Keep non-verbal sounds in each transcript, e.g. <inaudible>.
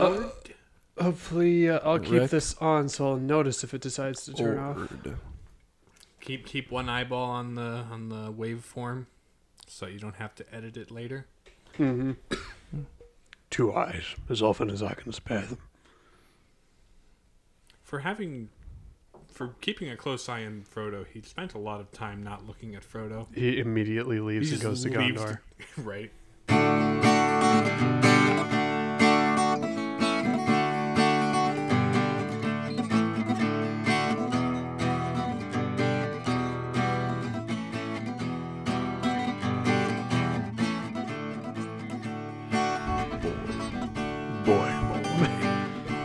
Uh, hopefully, uh, I'll keep Wreck. this on, so I'll notice if it decides to turn off. Ord. Keep keep one eyeball on the on the waveform, so you don't have to edit it later. Mm-hmm. Two eyes, as often as I can spare them. For having, for keeping a close eye on Frodo, he spent a lot of time not looking at Frodo. He immediately leaves He and goes to leaves Gondor. <laughs> right.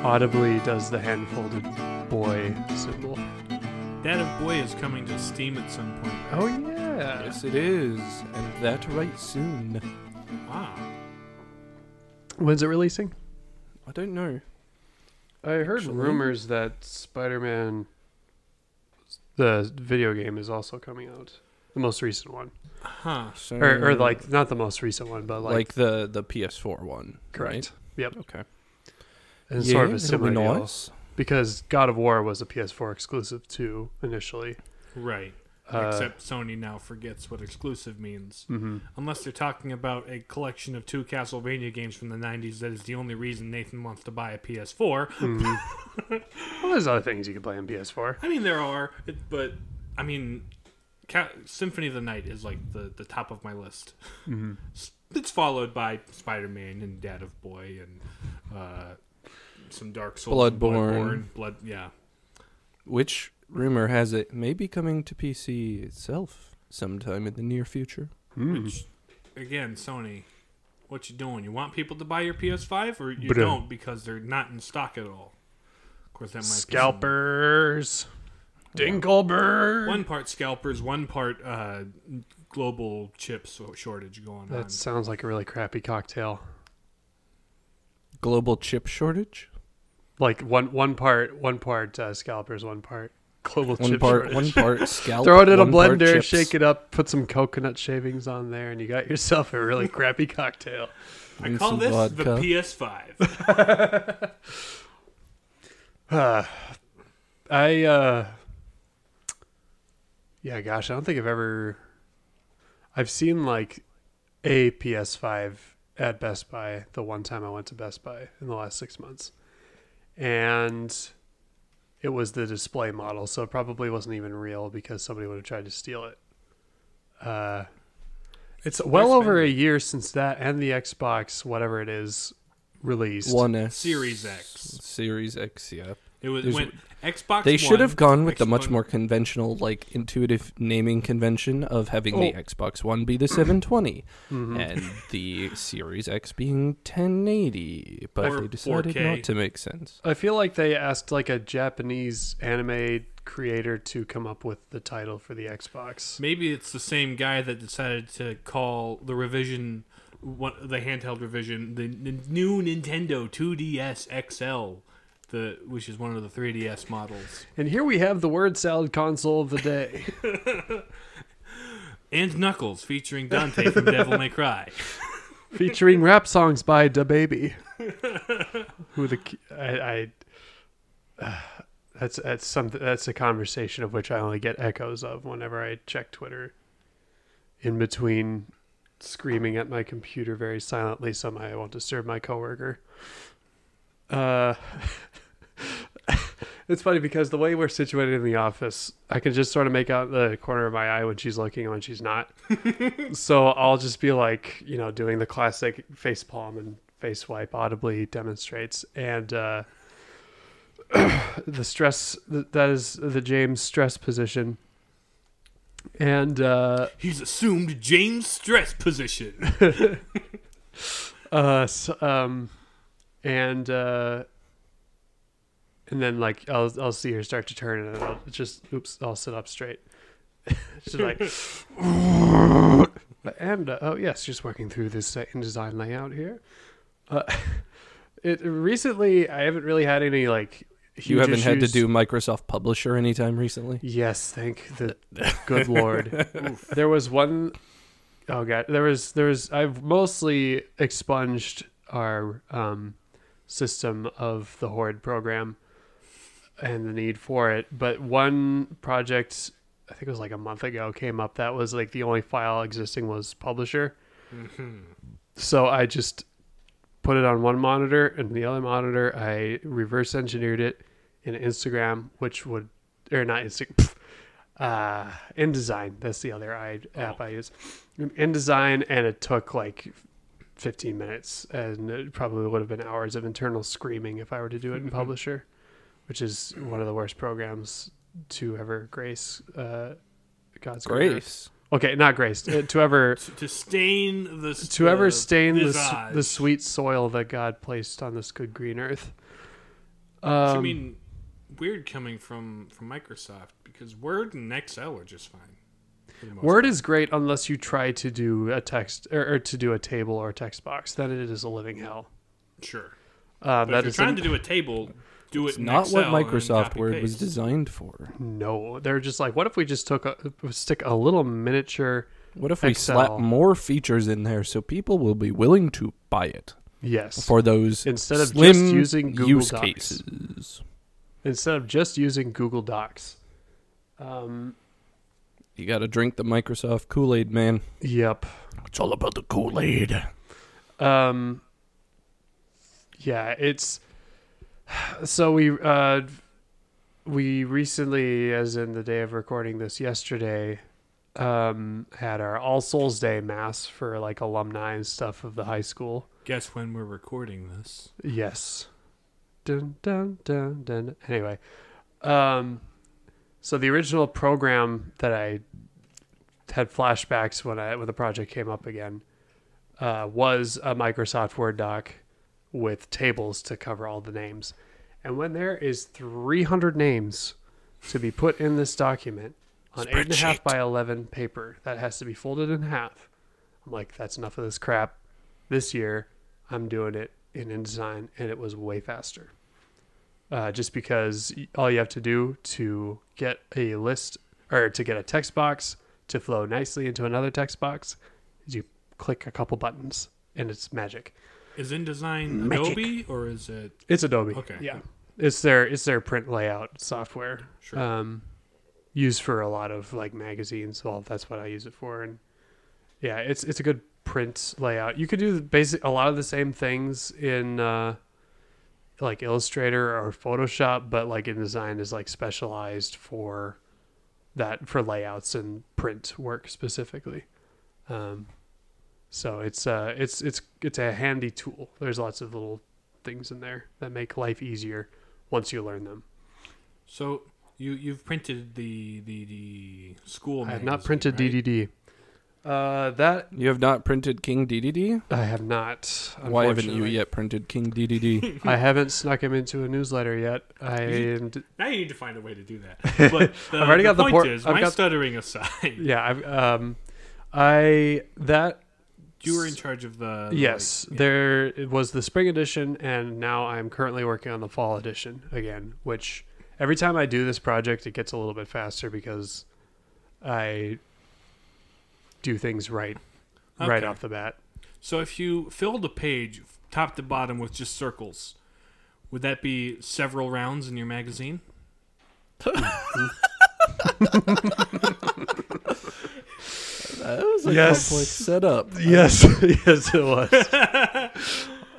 Audibly does the hand-folded boy symbol. That of Boy is coming to Steam at some point. Oh yeah. Yes, it is, and that right soon. Wow. When's it releasing? I don't know. I heard Actually- rumors that Spider-Man, the video game, is also coming out. The most recent one, Huh. So, or, or like not the most recent one, but like, like, the the PS4 one, correct. right? Yep. Okay. And yeah, sort of a that'll similar be deal. because God of War was a PS4 exclusive too initially. Right. Uh, Except Sony now forgets what exclusive means. mhm. Unless they're talking about a collection of two Castlevania games from the 90s that is the only reason Nathan wants to buy a PS4. Mhm. <laughs> well, there's other things you can play on PS4. I mean, there are, but I mean, Ca- Symphony of the Night is like the, the top of my list. Mhm. It's followed by Spider Man and Dad of Boy and uh, some Dark Souls, and Bloodborne. Blood, yeah. Which rumor has it may be coming to PC itself sometime in the near future. Mm. Which, again, Sony, what you doing? You want people to buy your PS5, or you Bruh. don't because they're not in stock at all? Of course, that might Scalpers, Dinkelberg. be some- one part scalpers, one part uh, global chip so- shortage going on. That sounds like a really crappy cocktail. Global chip shortage. Like one one part one part uh, scalpers, one part global One chip part, shortage. one part <laughs> scalp. Throw it in a blender, shake it up, put some coconut shavings on there, and you got yourself a really crappy <laughs> cocktail. I call this vodka. the PS5. Uh, <laughs> <sighs> I uh, yeah, gosh, I don't think I've ever. I've seen like a PS5 at Best Buy the one time I went to Best Buy in the last six months, and it was the display model, so it probably wasn't even real because somebody would have tried to steal it. Uh, it's well over a year since that and the Xbox, whatever it is, released. One S Series X. Series X, yeah. It was There's- when Xbox. They should One, have gone with the much more conventional, like intuitive naming convention of having the Oh. Xbox One be the 720 <clears throat> Mhm. and the Series X being 1080, but Or they decided 4K. not to make sense. I feel like they asked like a Japanese anime creator to come up with the title for the Xbox. Maybe it's the same guy that decided to call the revision, what the handheld revision, the, n new Nintendo 2DS XL, the which is one of the 3DS models, And here we have the word salad console of the day. <laughs> and Knuckles featuring Dante from Devil May Cry. <laughs> featuring rap songs by Da Baby. <laughs> Who the I, I uh, <sighs> that's that's something that's a conversation of which I only get echoes of whenever I check Twitter. In between screaming at my computer very silently, so I won't disturb my coworker. Uh, <laughs> it's funny because the way we're situated in the office, I can just sort of make out the corner of my eye when she's looking and when she's not. <laughs> So I'll just be like, you know, doing the classic face palm and face wipe audibly demonstrates, and uh, <clears throat> the stress that is the James stress position, and uh, He's assumed James' stress position. <laughs> uh, so, um, and uh, and then like I'll I'll see her start to turn, and I'll just oops, I'll sit up straight. <laughs> She's like, <laughs> and uh, oh yes, just working through this uh, InDesign layout here. Uh, <laughs> it recently I haven't really had any like. You haven't had to do Microsoft Publisher anytime recently? Yes, thank the good lord. there was one oh god, there was there was I've mostly expunged our um system of the Horde program and the need for it. But one project, I think it was like a month ago, came up that was like the only file existing was publisher. So I just put it on one monitor and the other monitor I reverse engineered it in Instagram, which would or not Instagram, uh, InDesign. That's the other I, app I use. InDesign, and it took like 15 minutes, and it probably would have been hours of internal screaming if I were to do it in Publisher, which is one of the worst programs to ever grace uh, God's. Grace. Okay, not grace. uh, to ever <laughs> To, stain the <laughs> to ever stain the, the sweet soil that God placed on this good green earth. Which, I Um, mean, weird coming from from Microsoft because Word and Excel are just fine. For the most Word part. is great unless you try to do a text or, or to do a table or a text box. Then it is a living hell. sure, Uh, but that if you're is trying an- to do a table, do it. It's in not what Excel and Microsoft copy Word was designed for. no. They're just like, what if we just took a stick a little miniature? What if we Excel. slap more features in there so people will be willing to buy it Yes. for those Instead of slim just using Google use Docs. cases? Instead of just using Google Docs. Um. You got to drink the Microsoft Kool Aid, man. Yep. It's all about the Kool Aid. Um, yeah, it's so we uh, we recently, as in the day of recording this yesterday, um, had our All Souls Day mass for like alumni and stuff of the high school. Guess when we're recording this? Yes. Dun dun dun dun. Anyway, um, so the original program that I had flashbacks when I when the project came up again uh, was a Microsoft Word doc with tables to cover all the names, and when there is 300 names to be put in this document on eight and a half by 11 paper that has to be folded in half, I'm like, that's enough of this crap. This year, I'm doing it in InDesign, and it was way faster. Uh, just because all you have to do to get a list or to get a text box to flow nicely into another text box is you click a couple buttons, and it's magic. Is InDesign Magic. Adobe or is it? It's Adobe. Okay. Yeah, it's their it's their print layout software. Sure. Um, used for a lot of like magazines. Well, that's what I use it for, and yeah, it's it's a good print layout. You could do the basic a lot of the same things in uh, like Illustrator or Photoshop, but like InDesign is like specialized for that for layouts and print work specifically. Um, so it's uh it's it's it's a handy tool. There's lots of little things in there that make life easier once you learn them. So you you've printed the the, the school. I have not printed right? DDD. Uh, that You have not printed King DDD? I have not. Why haven't you unfortunately. yet printed King DDD? <laughs> I haven't snuck him into a newsletter yet. I You- am Now you need to find a way to do that. <laughs> But the, I've already the got the point port- is, I've my got- stuttering aside, <laughs> yeah. I've, um, I that you were in charge of the. the, yes. like, yeah. There it was the spring edition, and now I'm currently working on the fall edition again. Which every time I do this project, it gets a little bit faster because I do things right right off the bat. So if you filled a page top to bottom with just circles, would that be several rounds in your magazine? That was a Yes. complex setup. Yes, <laughs> yes, it was. uh,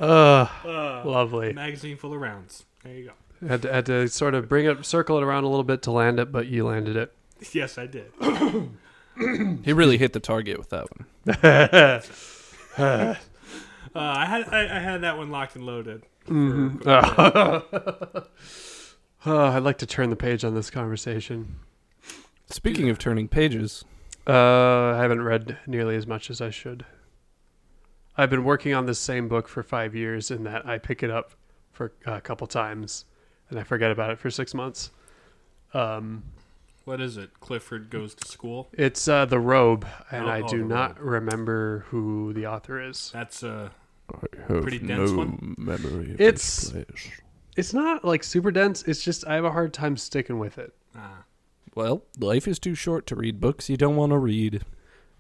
<laughs> Uh, lovely. magazine full of rounds. There you go. Had to, had to sort of bring it, circle it around a little bit to land it, but you landed it. Yes, I did. <coughs> <clears throat> He really hit the target with that one. <laughs> Uh, I had I, I had that one locked and loaded. Mhm. Oh, <laughs> I'd like to turn the page on this conversation. Speaking of turning pages, Uh, I haven't read nearly as much as I should. I've been working on this same book for five years, in that I pick it up for a couple times and I forget about it for six months. Um, What is it? Clifford goes to school. it's uh, The Robe, and Oh, I oh, do The not Robe. remember who the author is. That's uh I have Pretty dense one? memory of It's- place. It's not like super dense. It's just I have a hard time sticking with it. ah. Well, life is too short to read books you don't want to read.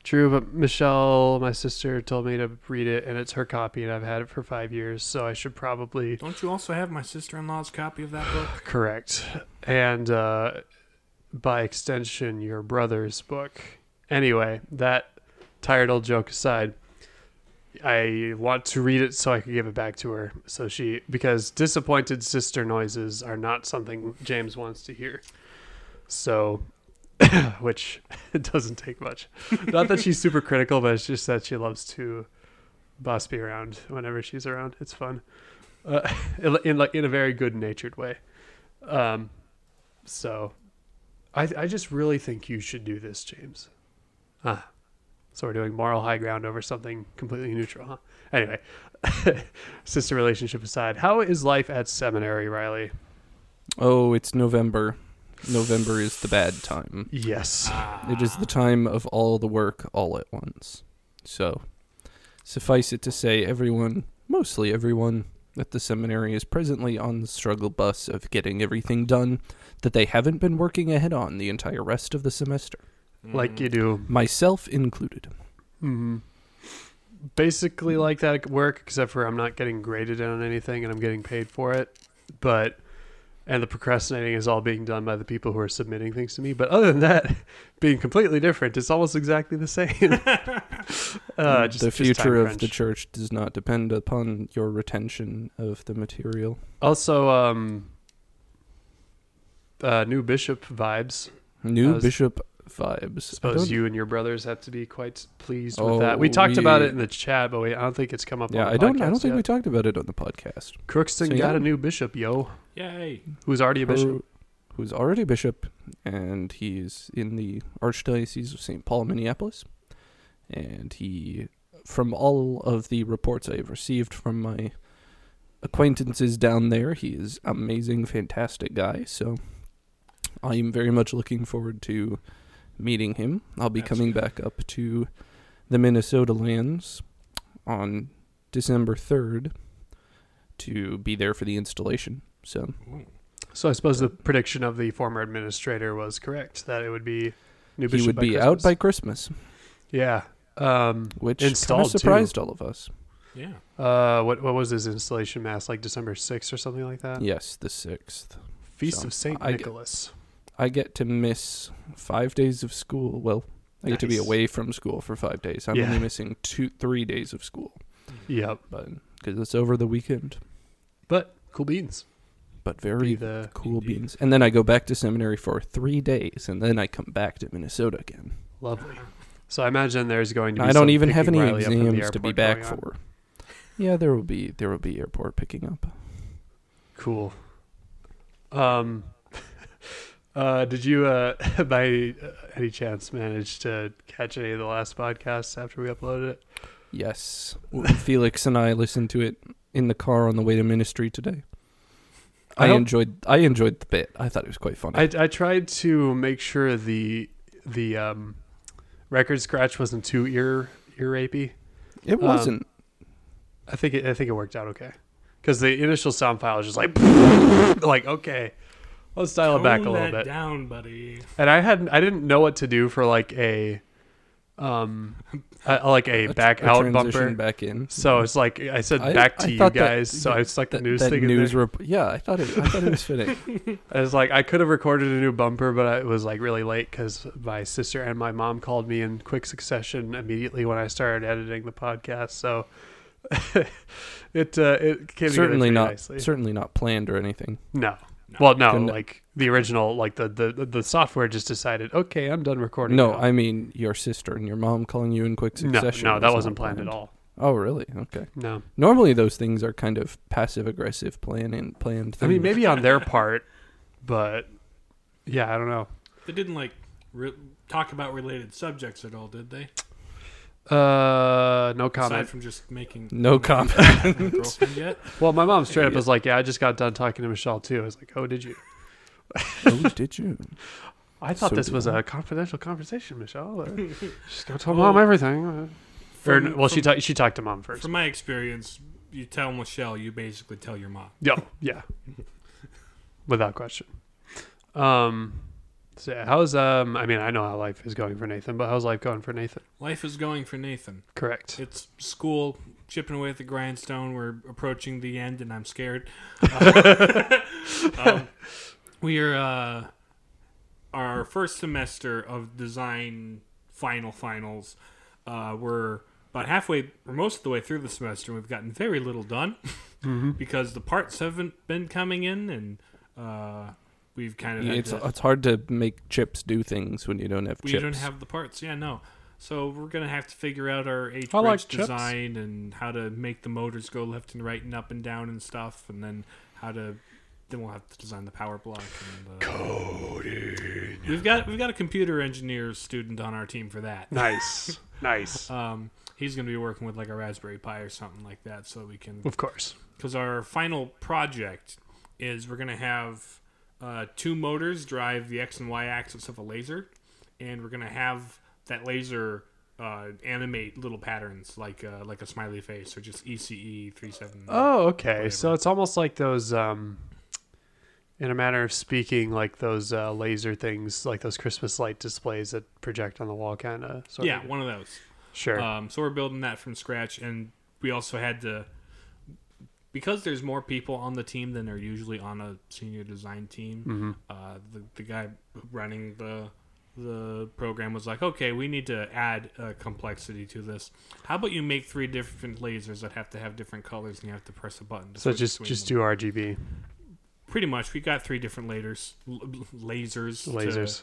True, but Michelle, my sister, told me to read it, and it's her copy, and I've had it for five years, so I should probably Don't you also have my sister-in-law's copy of that book? correct. And uh, by extension, your brother's book. Anyway, that tired old joke aside, I want to read it so I can give it back to her. So she, because disappointed sister noises are not something James wants to hear. So, <coughs> which it <laughs> doesn't take much. Not that she's super critical, but it's just that she loves to boss me around whenever she's around. It's fun, uh, <laughs> in, like in a very good natured way. Um, so, I I just really think you should do this, James. Ah, so we're doing moral high ground over something completely neutral, huh? Anyway, <laughs> sister relationship aside, how is life at seminary, Riley? Oh, it's November. November is the bad time. Yes. It is the time of all the work all at once. So, suffice it to say, everyone, mostly everyone at the seminary, is presently on the struggle bus of getting everything done that they haven't been working ahead on the entire rest of the semester, Like you do. myself included. hmm Basically, like that at work, except for I'm not getting graded on anything and I'm getting paid for it. But and the procrastinating is all being done by the people who are submitting things to me. But other than that, <laughs> being completely different, it's almost exactly the same. <laughs> uh, just, the future time of the church does not depend upon your retention of the material. Also, um, uh, new bishop vibes. New was- bishop vibes. I Suppose don't- you and your brothers have to be quite pleased with Oh, that. We oh, talked about it in the chat, but we, I don't think it's come up. Yeah, on the I don't. I don't think yet. we talked about it on the podcast. Crookston So, got a new bishop, yo, Yay! who's already a bishop. Her- who's already a bishop, and he's in the Archdiocese of St. Paul, Minneapolis. And he, from all of the reports I have received from my acquaintances down there, he is amazing, fantastic guy. So I am very much looking forward to meeting him. I'll be That's coming good. back up to the Minnesota lands on December 3rd to be there for the installation. So Ooh. So I suppose the prediction of the former administrator was correct that it would be new he would by be out by Christmas, yeah. Um, which kind Installed, of too. surprised all of us. Yeah. uh, what what was his installation mass like? December sixth or something like that. Yes, the 6th. Feast So, of Saint I get- Nicholas. I get to miss five days of school. Well, I get to be away from school for five days. I'm Yeah. only missing two, three days of school, Yep. but because it's over the weekend. But cool beans. But Be very the cool Indeed. beans. And then I go back to seminary for three days, and then I come back to Minnesota again. lovely. So I imagine there's going to be. I don't even have any Riley up from the exams to be back for. Yeah, there will be there will be airport picking up. Cool. Um, uh, did you, uh, <laughs> by uh, any chance, manage to catch any of the last podcasts after we uploaded it? Yes, Felix and I listened to it in the car on the way to ministry today. I I, enjoyed I enjoyed the bit. I thought it was quite funny. I, I tried to make sure the the um, record scratch wasn't too ear ear rapey. it um, wasn't. I think it, I think it worked out okay because the initial sound file was just like <laughs> like okay, let's dial it back a little that bit. down, buddy. And I hadn't I didn't know what to do for like a um a, like a, tr- back a out transition bumper. back in. So it's like I said I- back I to you thought that- guys. so I stuck the that, news that thing news in there. rep- yeah, I thought it. I thought it was fitting. <laughs> <laughs> I was like I could have recorded a new bumper, but it was like really late because my sister and my mom called me in quick succession immediately when I started editing the podcast. So <laughs> it uh, it came together certainly not. nicely. Certainly not planned or anything. No. No. Well, no, Couldn't- like the original, like the, the the software just decided, okay, I'm done recording. No, now." I mean your sister and your mom calling you in quick no, succession. no, that was wasn't not planned at all. Oh, really? Okay. No, Normally those things are kind of passive aggressive planning planned. I mean maybe on their <laughs> part, but yeah, I don't know. They didn't like re- talk about related subjects at all, did they? Uh, no Aside comment. from just making No comment. <laughs> girlfriend yet? Well, my mom straight up was like, "Yeah, I just got done talking to Michelle too." I was like, "Oh, did you?" oh, did you? <laughs> I thought So this did was I. a confidential conversation, Michelle. <laughs> Uh, just go tell Well, mom everything. Uh, or, From- well, she from- talked. She talked to mom first. From my experience, you tell Michelle, you basically tell your mom. Yeah, yeah, without question. Um, So how's um? I mean, I know how life is going for Nathan, but how's life going for Nathan? Life is going for Nathan. Correct. It's school, chipping away at the grindstone. We're approaching the end, and I'm scared. Uh, <laughs> um, we are uh, our first semester of design final finals. Uh, we're about halfway, or most of the way through the semester. and We've gotten very little done Mm-hmm. <laughs> because the parts haven't been coming in, and uh, we've kind of had It's to- it's hard to make chips do things when you don't have we chips. don't have the parts. Yeah, no. So we're gonna have to figure out our H bridge like chips. design and how to make the motors go left and right and up and down and stuff, and then how to. Then we'll have to design the power block. And, uh, Coding. we've got we've got a computer engineer student on our team for that. Nice. <laughs> nice. Um, he's gonna be working with like a Raspberry Pi or something like that, so we can Of course. because our final project is we're gonna have uh, two motors drive the x and y axis of a laser, and we're gonna have that laser uh, animate little patterns like uh, like a smiley face or just ECE three seven. Oh, okay. So it's almost like those, um, in a manner of speaking, like those uh, laser things, like those Christmas light displays that project on the wall, kind of. yeah, one of those. Sure. Um, so we're building that from scratch, and we also had to because there's more people on the team than are usually on a senior design team. hmm uh, the, the guy running the the program was like, okay, we need to add uh, complexity to this. How about you make three different lasers that have to have different colors, and you have to press a button. So just just them? do RGB pretty much. We got three different lasers, l- lasers, to- lasers.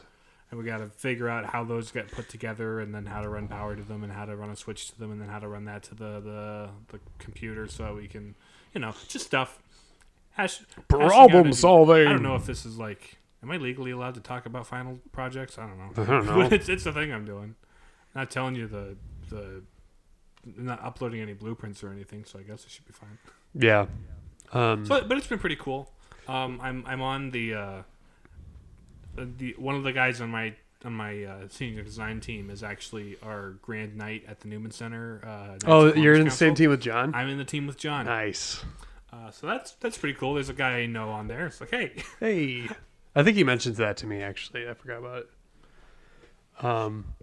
and we got to figure out how those get put together, and then how to run power to them, and how to run a switch to them, and then how to run that to the the, the computer, so we can, you know, just stuff. Hash, Problem solving. I don't know if this is like. Am I legally allowed to talk about final projects? I don't know. I don't <laughs> know. It's it's the thing I'm doing. Not telling you the the not uploading any blueprints or anything, so I guess it should be fine. Yeah. Um, So, but it's been pretty cool. Um, I'm I'm on the uh, the one of the guys on my on my uh, senior design team is actually our grand knight at the Newman Center. Uh, oh, you're in Columbus the same team with John. I'm in the team with John. Nice. Uh, so that's that's pretty cool. There's a guy I know on there. It's like, hey, <laughs> Hey, I think he mentioned that to me. Actually, I forgot about it. Um,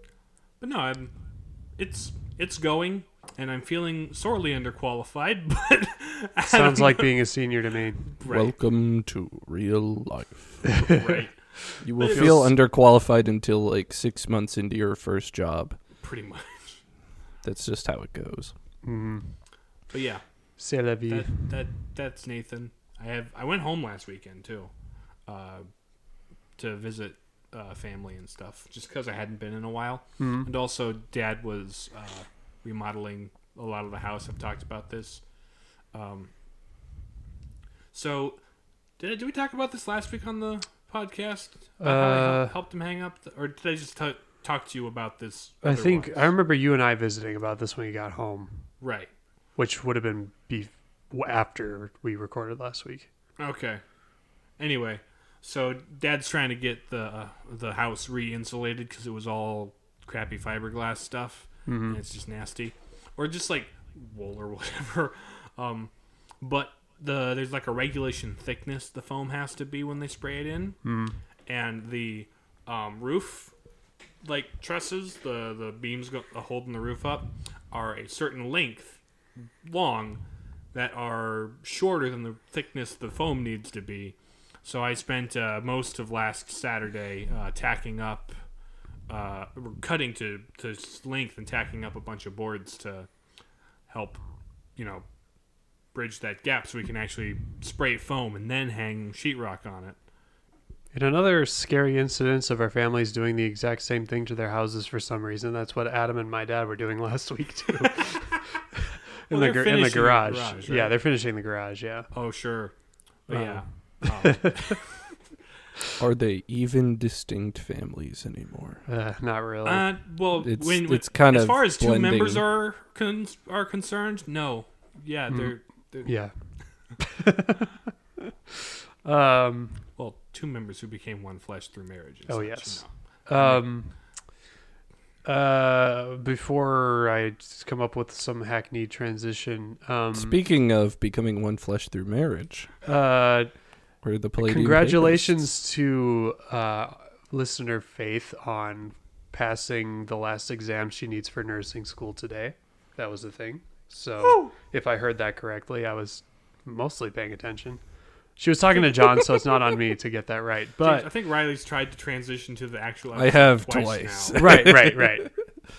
But no, I'm, it's it's going, and I'm feeling sorely underqualified. <laughs> But sounds like being a senior to me. right, Welcome to real life. right, You will feel underqualified until like six months into your first job. pretty much. That's just how it goes. Mm. But yeah, C'est la vie. that that that's Nathan. I have I went home last weekend too, uh, to visit uh, family and stuff, just because I hadn't been in a while, Mhm. and also Dad was uh, remodeling a lot of the house. I've talked about this. Um, so, did I, did we talk about this last week on the podcast? Uh, helped him hang up, or did I just t- talk to you about this? I think otherwise? I remember you and I visiting about this when you got home, right. which would have been be- after we recorded last week. Okay. Anyway, so Dad's trying to get the uh, the house re-insulated because it was all crappy fiberglass stuff, Mm-hmm. and it's just nasty, or just like wool or <laughs> whatever. Um, but the there's like a regulation thickness the foam has to be when they spray it in, Mm-hmm. and the um, roof like trusses the the beams go, uh, holding the roof up are a certain length long that are shorter than the thickness the foam needs to be. So I spent uh, most of last Saturday uh, tacking up, uh, cutting to to length and tacking up a bunch of boards to help, you know, bridge that gap so we can actually spray foam and then hang sheetrock on it. In another scary incidence of our families doing the exact same thing to their houses for some reason, that's what Adam and my dad were doing <laughs> last week too. <laughs> in Well, the in the finishing the garage. garage, Yeah, they're finishing the garage. Yeah. Oh sure, but Uh. yeah. Um, <laughs> Are they even distinct families anymore? Uh, not really. Uh, well, It's- when, it's kind as of as far as two members are con- are concerned, no. Yeah, Hmm. they're, they're yeah. <laughs> um. well, two members who became one flesh through marriage. Oh, such, yes. you know. Um. Uh, before I just come up with some hackneyed transition, um, Speaking of becoming one flesh through marriage, uh, where the Palladium congratulations to uh, listener Faith on passing the last exam she needs for nursing school today. That was the thing. So if I heard that correctly, I was mostly paying attention. She was talking to John, so it's not on me to get that right. <laughs> But I think Riley's tried to transition to the actual. I have twice. twice. now. right, right, <laughs> right.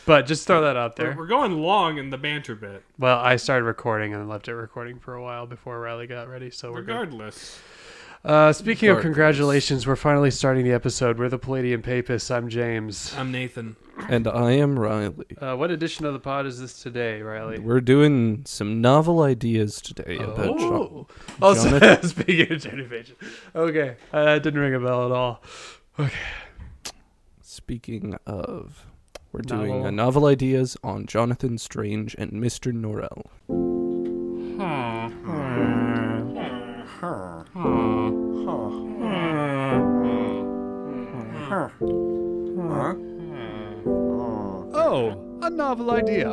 But just throw that out We're, there. we're going long in the banter bit. Well, I started recording and left it recording for a while before Riley got ready, so we're good. Regardless, Uh, speaking of Regardless. congratulations, we're finally starting the episode. We're the Palladium Papists. I'm James. I'm Nathan. And I am Riley. Uh, what edition of the pod is this today, Riley? We're doing some novel ideas today about John. Oh, oh so Jonathan? <laughs> speaking of Jenny Page. Okay, uh, that didn't ring a bell at all. Okay. Speaking of, we're doing Novel. a novel ideas on Jonathan Strange and Mr. Norrell. Oh, a novel idea.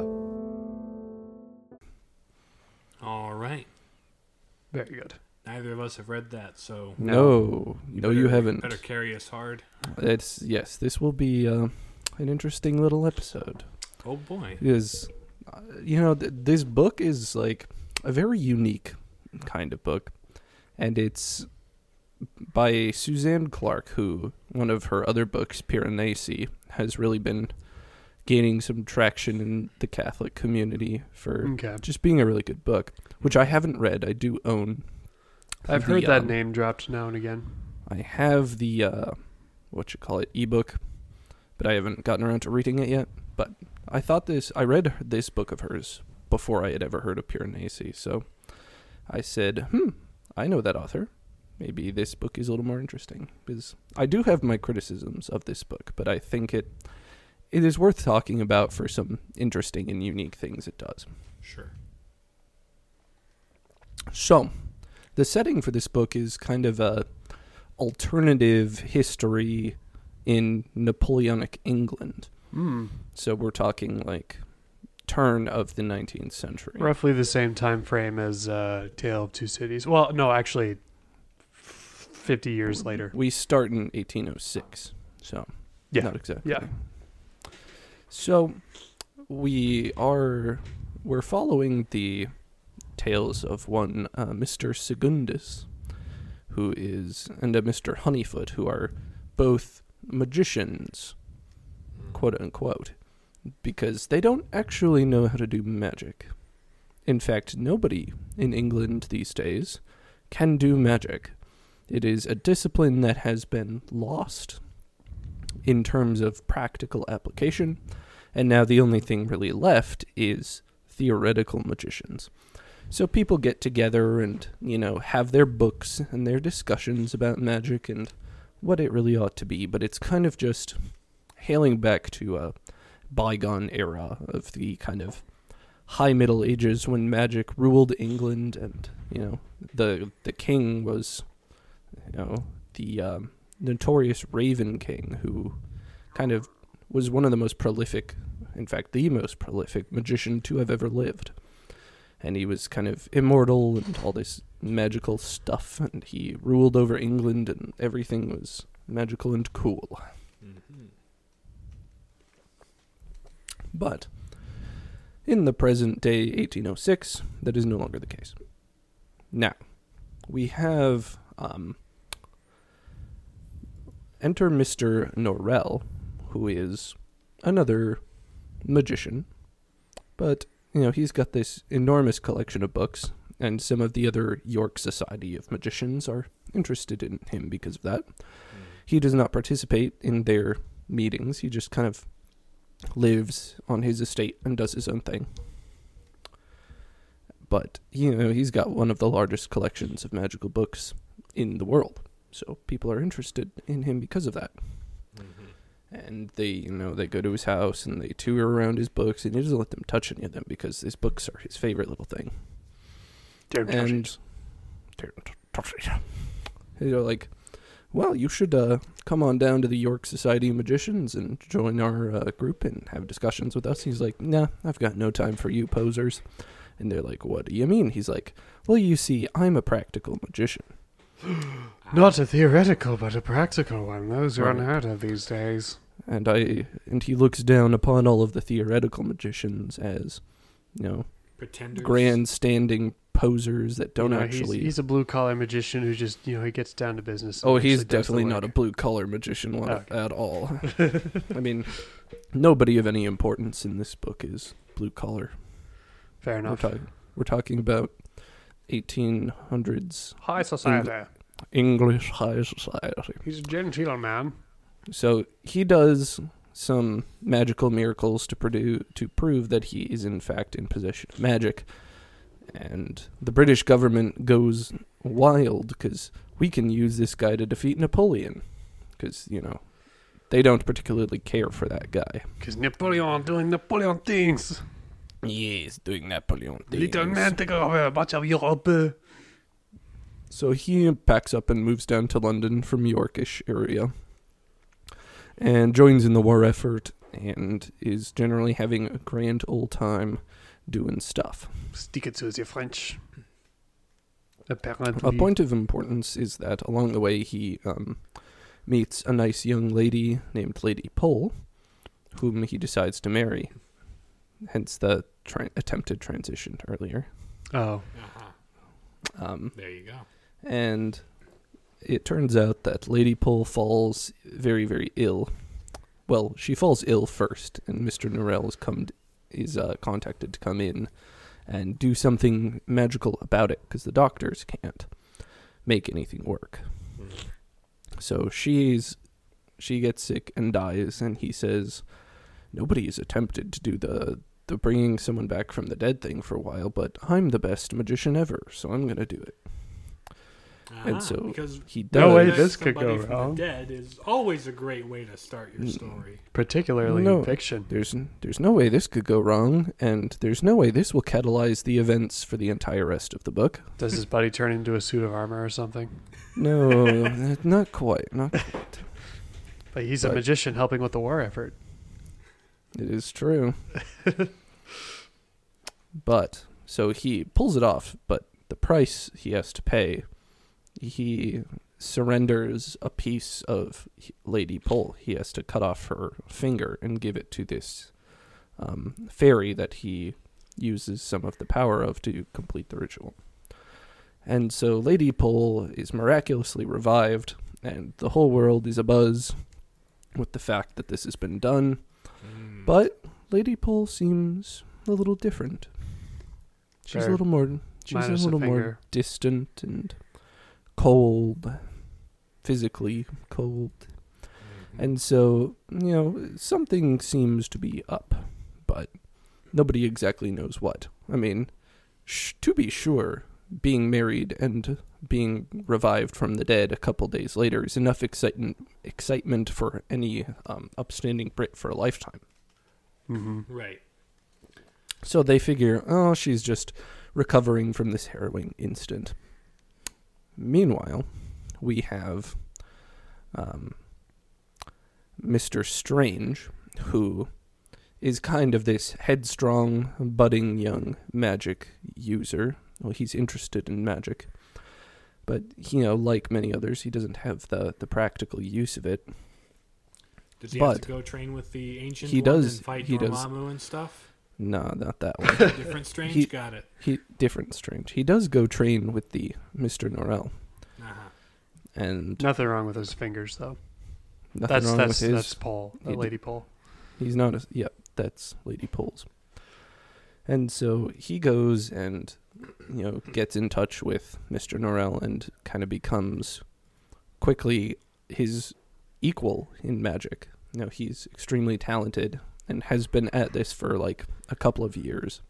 All right. Very good. Neither of us have read that, so No, no, you better- haven't. Better carry us hard. It's yes, this will be uh, an interesting little episode. Oh boy. Is uh, you know th- this book is like a very unique kind of book, and it's by Suzanne Clarke, who one of her other books, Piranesi, has really been gaining some traction in the Catholic community for Okay. just being a really good book, which I haven't read. I do own. I've the, heard that um, name dropped now and again. I have the uh, what you call it ebook, but I haven't gotten around to reading it yet. But I thought this. I read this book of hers before I had ever heard of Piranesi, so I said, "Hmm, I know that author. Maybe this book is a little more interesting." Because I do have my criticisms of this book, but I think it it is worth talking about for some interesting and unique things it does. Sure. So, the setting for this book is kind of a alternative history in Napoleonic England. Hmm. So we're talking like turn of the 19th century. Roughly the same time frame as uh, Tale of Two Cities. Well, no, actually, f- 50 years later. We start in 1806. So, Yeah. not exactly. Yeah. So, we are we're following the tales of one uh, Mr. Segundus, who is and a Mr. Honeyfoot, who are both magicians, quote unquote, because they don't actually know how to do magic. In fact, nobody in England these days can do magic. It is a discipline that has been lost in terms of practical application, and now the only thing really left is theoretical magicians. So people get together and, you know, have their books and their discussions about magic and what it really ought to be, but it's kind of just hailing back to a bygone era of the kind of high middle ages when magic ruled England and, you know, the the king was you know, the um, notorious Raven King who kind of was one of the most prolific, in fact, the most prolific magician to have ever lived. And he was kind of immortal and all this magical stuff, and he ruled over England, and everything was magical and cool. Mm-hmm. But in the present day 1806, that is no longer the case. Now, we have um, enter Mr. Norrell, who is another magician, but you know he's got this enormous collection of books, and some of the other York Society of Magicians are interested in him because of that. He does not participate in their meetings. He just kind of lives on his estate and does his own thing. But you know he's got one of the largest collections of magical books in the world, so people are interested in him because of that. Mm-hmm. And they, you know, they go to his house and they tour around his books, and he doesn't let them touch any of them because his books are his favorite little thing. Damn and they're like, "Well, you should uh, come on down to the York Society of Magicians and join our uh, group and have discussions with us." He's like, "Nah, I've got no time for you posers." And they're like, "What do you mean?" He's like, "Well, you see, I'm a practical magician." <gasps> Not a theoretical, but a practical one. Those are Right. unheard of these days. and I and he looks down upon all of the theoretical magicians as, you know, Pretenders. grandstanding posers that don't You know, he's- actually. He's, a blue collar magician who just, you know, he gets down to business. oh, he's actually definitely not a blue collar magician Okay. at all. <laughs> I mean, nobody of any importance in this book is blue collar. Fair We're, enough. we're talking about 1800s High society. English high society. He's a genteel man. So he does some magical miracles to produce to prove that he is in fact in possession of magic, and the British government goes wild because we can use this guy to defeat Napoleon, because you know they don't particularly care for that guy. Because Napoleon doing Napoleon things. Yes, doing Napoleon. things. Little man take over much of Europe. So he packs up and moves down to London from Yorkish area and joins in the war effort and is generally having a grand old time doing stuff. Stick it to the French. Apparently. A point of importance is that along the way he um, meets a nice young lady named Lady Pole, whom he decides to marry. Hence the tri- attempted transition earlier. Oh. Uh-huh. Um, There you go. and it turns out that Lady Pole falls very, very ill. Well, she falls ill first, and Mister Norrell is come is uh, contacted to come in and do something magical about it because the doctors can't make anything work. So she's she gets sick and dies, and he says nobody has attempted to do the the bringing someone back from the dead thing for a while, but I'm the best magician ever, so I'm gonna do it. And Ah, so because He does. No way this could go from wrong. The dead is always a great way to start your Mm. story. Particularly No. in fiction. There's there's no way this could go wrong, and there's no way this will catalyze the events for the entire rest of the book. Does his buddy turn into a suit of armor or something? No, <laughs> not quite. Not quite. But he's a magician helping with the war effort. It is true. <laughs> but so he pulls it off, but the price he has to pay, he surrenders a piece of Lady Pole. He has to cut off her finger and give it to this um, fairy that he uses some of the power of to complete the ritual. And so Lady Pole is miraculously revived, and the whole world is abuzz with the fact that this has been done. Mm. But Lady Pole seems a little different. She's Fair. a little more she's Minus a a little more distant and cold, physically cold. Mhm. And so, you know, something seems to be up, but nobody exactly knows what. I mean, sh- to be sure, being married and being revived from the dead a couple days later is enough excitement excitement for any um, upstanding Brit for a lifetime. hmm right. So they figure, oh, she's just recovering from this harrowing instant. Meanwhile, we have um, Mr. Strange, who is kind of this headstrong, budding young magic user. Well, he's interested in magic. But, you know, like many others, he doesn't have the, the practical use of it. Does he have But to go train with the ancient he does- and fight he does. Dormammu and stuff? No, not that <laughs> one. Different strange? He- Got it. he different strange. He does go train with the Mr. Norrell. Uh-huh. and Nothing wrong with his fingers, though. nothing That's wrong that's with his. that's Pole, he that d- lady Pole. He's not a. Yep, that's Lady Pole's. And so he goes and, you know, gets in touch with Mr. Norrell and kind of becomes quickly his equal in magic. You know, he's extremely talented and has been at this for like a couple of years,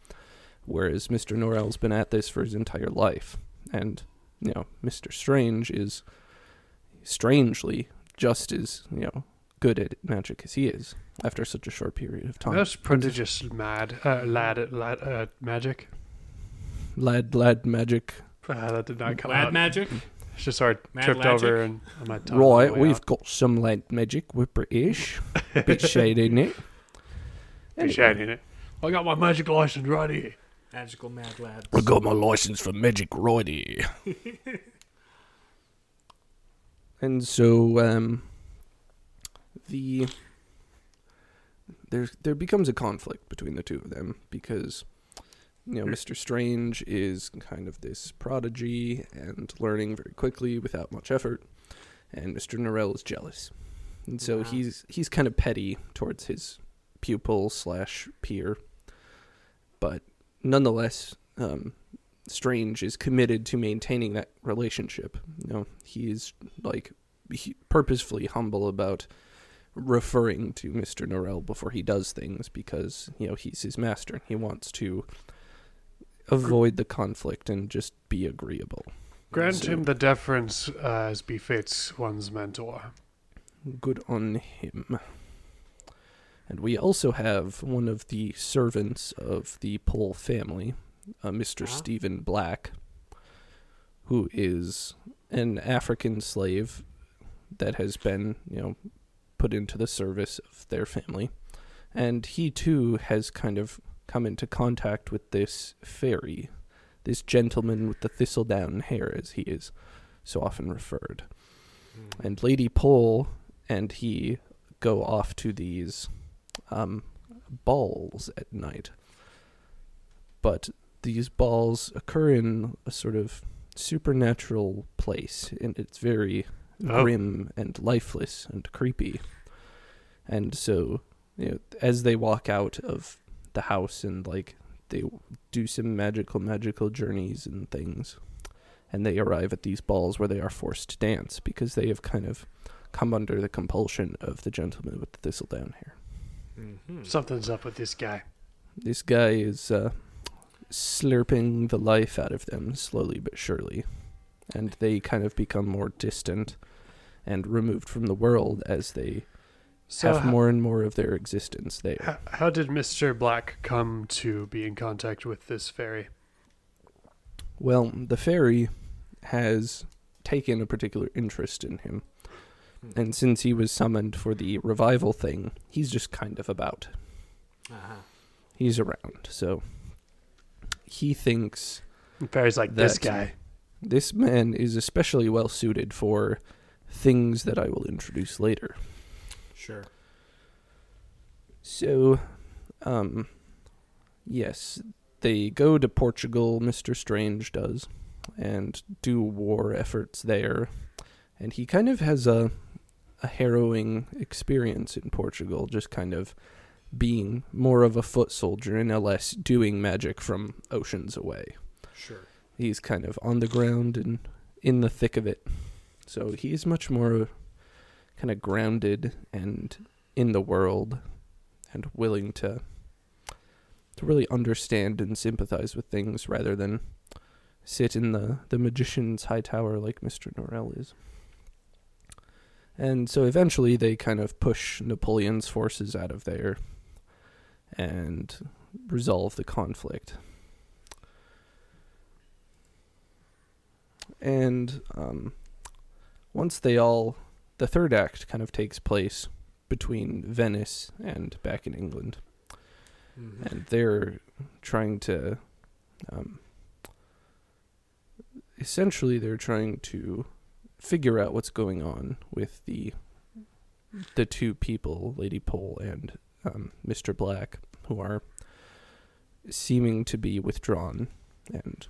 whereas Mr. Norrell's been at this for his entire life. And, you know, Mr. Strange is strangely just as, you know, good at magic as he is after such a short period of time. That's prodigious mad uh, lad lad uh, magic. Lad, lad, magic. Uh, that did not come Lad out. magic? It's just sort of Mad tripped logic? over and on my tongue. Right, we've out. got some lad magic. We're British. Bit shady, <laughs> isn't it? Be shady, innit? I got my magic license right here. Magical mad lads. I got my license for magic right here. <laughs> And so um, the there there becomes a conflict between the two of them because you know Mr. Strange is kind of this prodigy and learning very quickly without much effort, and Mr. Norrell is jealous, and so Wow. he's he's kind of petty towards his pupil slash peer, but nonetheless, um, Strange is committed to maintaining that relationship. You know, he's like he purposefully humble about referring to Mr. Norrell before he does things because, you know, he's his master. And he wants to avoid the conflict and just be agreeable. Grant So- him the deference uh, as befits one's mentor. Good on him. And we also have one of the servants of the Pole family, uh, Mr. Ah. Stephen Black, who is an African slave that has been, you know, put into the service of their family. And he too has kind of come into contact with this fairy, this gentleman with the thistledown hair, as he is so often referred. And Lady Pole and he go off to these um, balls at night. But these balls occur in a sort of supernatural place, and it's very Oh. grim and lifeless and creepy. And so, you know, as they walk out of the house and like they do some magical, magical journeys and things, and they arrive at these balls where they are forced to dance because they have kind of come under the compulsion of the gentleman with the thistledown hair. Mhm. Something's up with this guy. This guy is uh, slurping the life out of them slowly but surely, and they kind of become more distant and removed from the world as they So, have ho- more and more of their existence there. ho- how did Mr. Black come to be in contact with this fairy? Well, the fairy has taken a particular interest in him, and since he was summoned for the revival thing, he's just kind of about. Uh-huh. He's around, so he thinks And fairy's like, this guy. this man is especially well suited for things that I will introduce later. Sure. So, um, yes, they go to Portugal, Mr. Strange does, and do war efforts there. And he kind of has a, a harrowing experience in Portugal, just kind of being more of a foot soldier and less doing magic from oceans away. Sure. He's kind of on the ground and in the thick of it. So he's much more kind of grounded and in the world and willing to to really understand and sympathize with things rather than sit in the, the magician's high tower like Mr. Norrell is. And so eventually they kind of push Napoleon's forces out of there and resolve the conflict. And um, once they all, the third act kind of takes place between Venice and back in England, Mhm. and they're trying to, um, essentially, they're trying to figure out what's going on with the the two people, Lady Pole and um, Mr. Black, who are seeming to be withdrawn and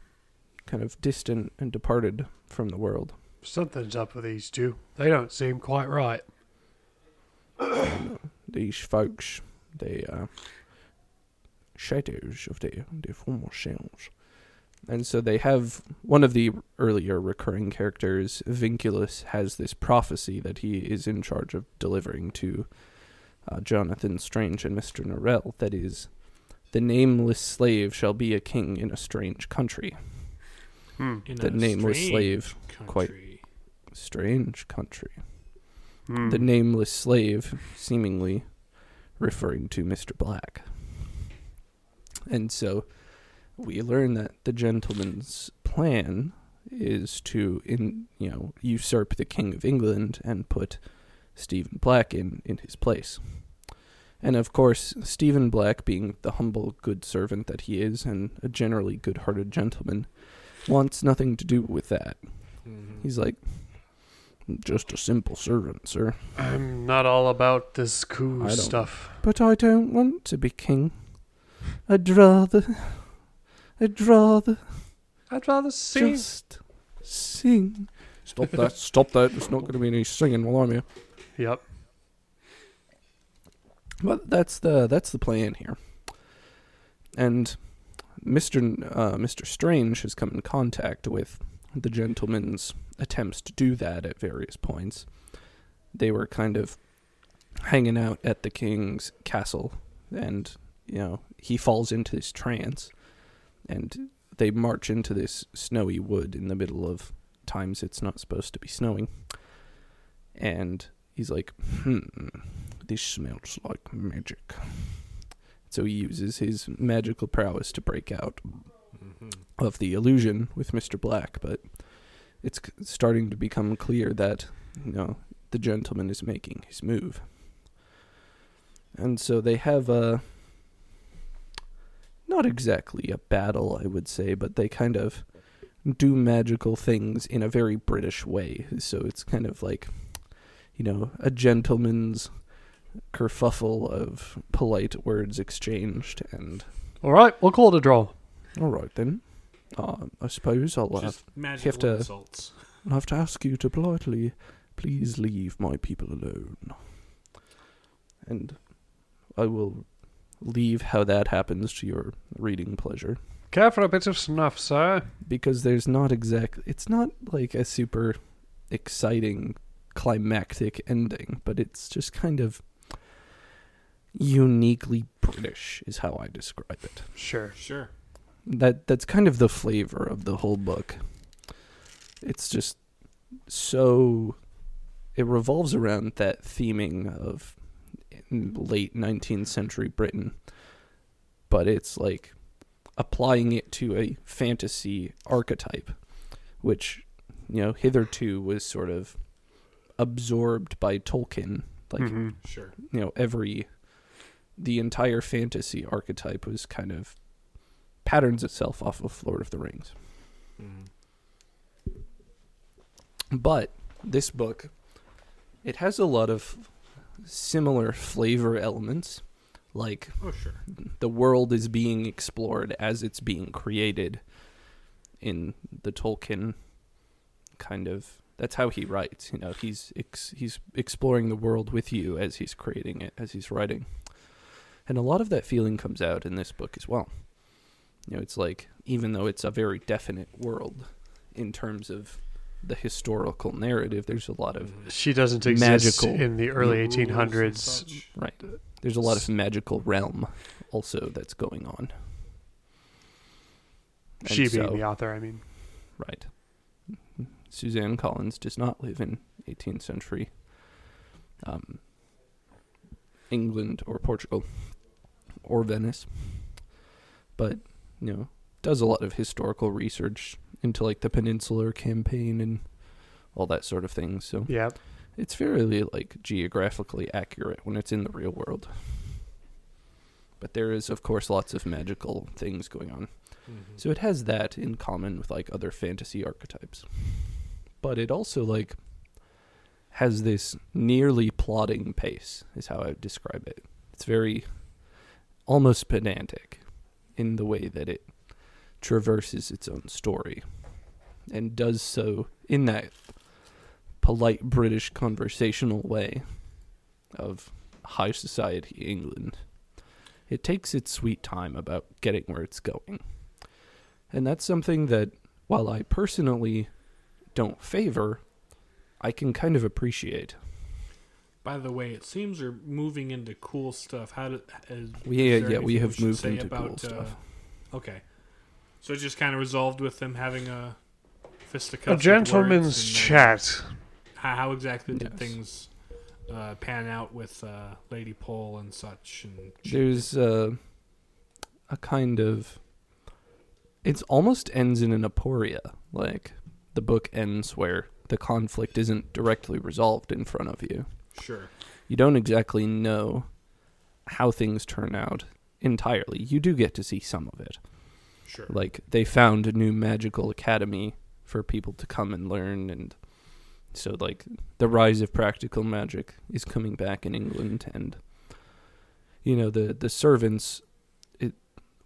kind of distant and departed from the world. Something's up with these two. They don't seem quite right. <coughs> These folks, they are shadows of their, their former selves. And so they have one of the earlier recurring characters, Vinculus, has this prophecy that he is in charge of delivering to uh, Jonathan Strange and Mr. Norrell. That is, the nameless slave shall be a king in a strange country. Hmm. In The a nameless strange slave, quite- Strange country. Hmm. the nameless slave, seemingly referring to Mr. Black. And so we learn that the gentleman's plan is to in you know usurp the king of England and put Stephen Black in in his place. And of course, Stephen Black, being the humble good servant that he is and a generally good-hearted gentleman, wants nothing to do with that. Mhm. He's like, Just a simple servant, sir. I'm not all about this coup stuff. But I don't want to be king. I'd rather. I'd rather I'd rather sing. just sing. Stop that! Stop that! There's not going to be any singing while I'm here. Yep. But that's the that's the plan here. And Mister uh, Mister Strange has come in contact with the gentleman's attempts to do that at various points. They were kind of hanging out at the king's castle, and you know he falls into this trance, and they march into this snowy wood in the middle of times it's not supposed to be snowing, and he's like, "Hmm, this smells like magic." So he uses his magical prowess to break out of the illusion with Mr. Black, but it's starting to become clear that, you know, the gentleman is making his move. And so they have a. Not exactly a battle, I would say, but they kind of do magical things in a very British way. So it's kind of like, you know, a gentleman's kerfuffle of polite words exchanged and All right, we'll call it a draw. all right then uh, i suppose i'll have, Just magical to- insults. I'll have to ask you to politely please leave my people alone and i will leave how that happens to your reading pleasure Care for a bit of snuff, sir? because there's not exact it's not like a super exciting climactic ending but it's just kind of uniquely british is how i describe it Sure. Sure. that that's kind of the flavor of the whole book. It's just so it revolves around that theming of late 19th century Britain, but it's like applying it to a fantasy archetype, which you know hitherto was sort of absorbed by Tolkien. Like Mhm. Sure. you know every the entire fantasy archetype was kind of patterns itself off of Lord of the Rings. Mhm. But this book it has a lot of similar flavor elements like Oh, sure. the world is being explored as it's being created in the Tolkien kind of that's how he writes you know he's ex- he's exploring the world with you as he's creating it as he's writing and a lot of that feeling comes out in this book as well you know it's like even though it's a very definite world in terms of the historical narrative there's a lot of. She doesn't exist Magical in the early 1800s. right there's a lot of magical realm also that's going on And She being so- the author, I mean. Right. Suzanne Collins does not live in 18th century um, England or Portugal or Venice, but you know does a lot of historical research into like the Peninsular Campaign and all that sort of thing. So Yeah. it's fairly like geographically accurate when it's in the real world. But there is, of course, lots of magical things going on. Mhm. So it has that in common with like other fantasy archetypes. But it also like has this nearly plodding pace is how I would describe it. It's very almost pedantic in the way that it traverses its own story and does so in that polite British conversational way of high society England. It takes its sweet time about getting where it's going. And that's something that, while I personally don't favor, I can kind of appreciate. By the way, it seems you're moving into cool stuff. How do? Is, We, is yeah, we have moved into cool about, stuff. Uh, okay, so it just kind of resolved with them having a fisticuffs. A gentleman's words and, uh, chat. How, how exactly did Yes. things uh, pan out with uh, Lady Pole and such? And There's uh, a kind of. It almost ends in an aporia. Like, the book ends where the conflict isn't directly resolved in front of you. sure, You don't exactly know how things turn out entirely. You do get to see some of it. Sure. like they found a new magical academy for people to come and learn and So like the rise of practical magic is coming back in England, and you know the the servants. It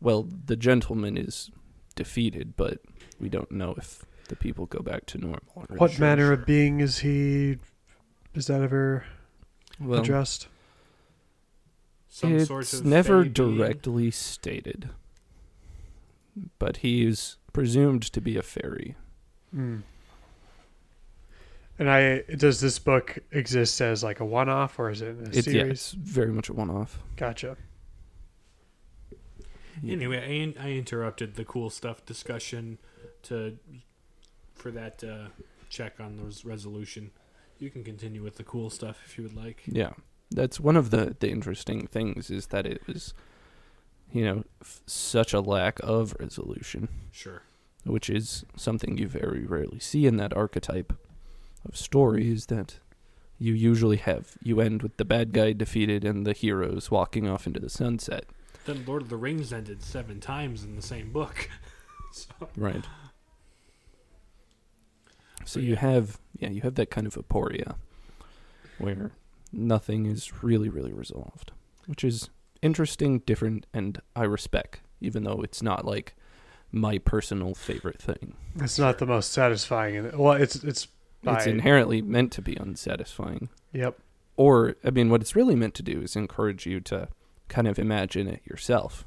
well, the gentleman is defeated, but we don't know if the people go back to normal. or What not. manner of being is he? Is that ever well, addressed? Some it's sort of never fey being. directly stated, but he's presumed to be a fairy. Mm. And I does this book exist as like a one-off or is it a It's yeah, series? it's very much a one-off. Gotcha. Anyway, I, in- I interrupted the cool stuff discussion to for that uh, check on those resolution. You can continue with the cool stuff if you would like. Yeah, that's one of the the interesting things is that it was, you know, f- such a lack of resolution, Sure. which is something you very rarely see in that archetype of story. Is that you usually have you end with the bad guy defeated and the heroes walking off into the sunset. Then Lord of the Rings ended seven times in the same book. <laughs> so, Right. So But you have yeah, you have that kind of aporia where nothing is really really resolved, which is interesting, different and I respect even though it's not like my personal favorite thing. It's not the most satisfying. Well, it's it's by It's inherently meant to be unsatisfying. yep. Or I mean what it's really meant to do is encourage you to kind of imagine it yourself,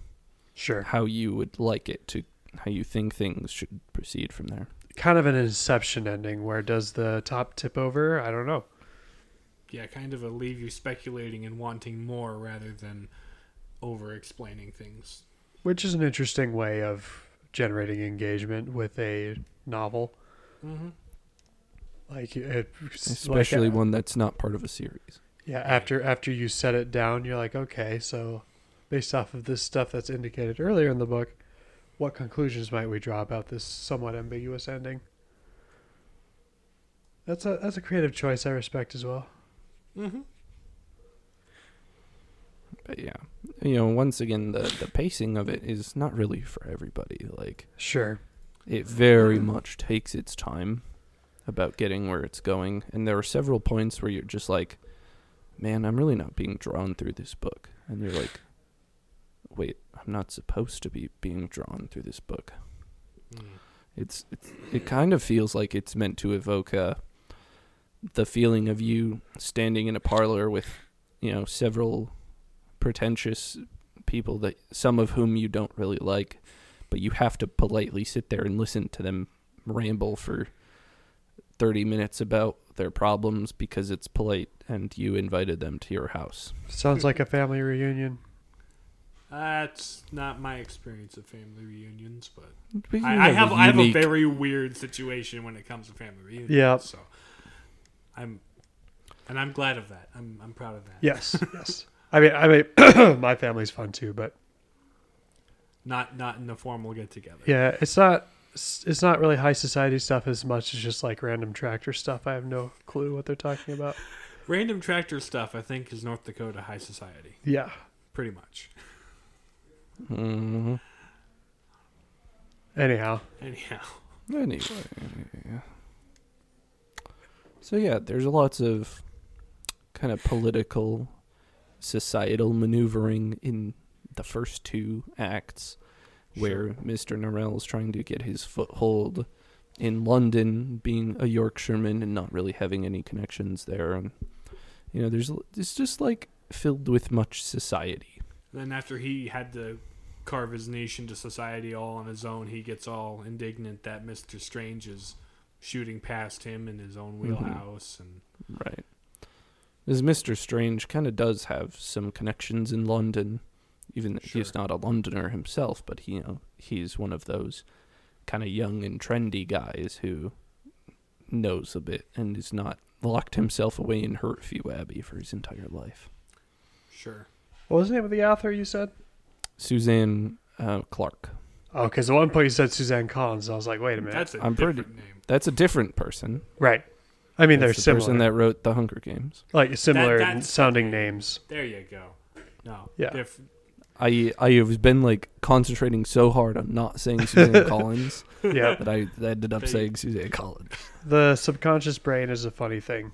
Sure. how you would like it to how you think things should proceed from there. Kind of an inception ending where does the top tip over? I don't know. yeah, kind of a leave you speculating and wanting more rather than over explaining things. Which is an interesting way of generating engagement with a novel. Mm-hmm. Like it, Especially like, uh, one that's not part of a series. Yeah, after after you set it down, you're like, okay, so based off of this stuff that's indicated earlier in the book, what conclusions might we draw about this somewhat ambiguous ending? That's a that's a creative choice I respect as well. Mm-hmm. Yeah, you know, once again, the the pacing of it is not really for everybody. Like Sure. it very much takes its time about getting where it's going, and there are several points where you're just like, "Man, I'm really not being drawn through this book," and you're like, "Wait, I'm not supposed to be being drawn through this book." Mm. It's, it's it kind of feels like it's meant to evoke uh, the feeling of you standing in a parlor with, you know, several pretentious people that some of whom you don't really like, but you have to politely sit there and listen to them ramble for 30 minutes about their problems because it's polite and you invited them to your house. Sounds like a family reunion. That's not my experience of family reunions, but But I, I have a I have a very weird situation when it comes to family reunions. Yeah. So I'm and I'm glad of that. I'm I'm proud of that. Yes, <laughs> yes. I mean, I mean, <clears throat> my family's fun too, but Not not in a formal get together. yeah, it's not it's not really high society stuff as much as just like random tractor stuff. I have no clue what they're talking about. <laughs> Random tractor stuff I think is North Dakota high society. Yeah. Pretty much. Mhm. Anyhow, Anyhow. Anyway. So yeah, there's lots of kind of political, societal maneuvering in the first two acts, where Mr. Norrell is trying to get his foothold in London, being a Yorkshireman and not really having any connections there, and you know, there's it's just like filled with much society. Then after he had to carve his niche into society all on his own, he gets all indignant that Mister Strange is shooting past him in his own Mhm. wheelhouse, and Right. As Mr. Strange kind of does have some connections in London, even though he's Sure. not a Londoner himself, but he, you know, he's one of those kind of young and trendy guys who knows a bit and is not locked himself away in Hurtfew Abbey for his entire life. sure. what was the name of the author you said? Suzanne uh, Clarke. Oh, because at one point you said Suzanne Collins. I was like, wait a minute. That's a I'm pretty- different name. That's a different person. right. I mean, they're That's the similar. person that wrote The Hunger Games. like similar that's- sounding names. There you go. No. Yeah. Diff- I I have been like concentrating so hard on not saying Suzanne <laughs> Collins Yeah, that I ended up They- saying Suzanne Collins. the subconscious brain is a funny thing.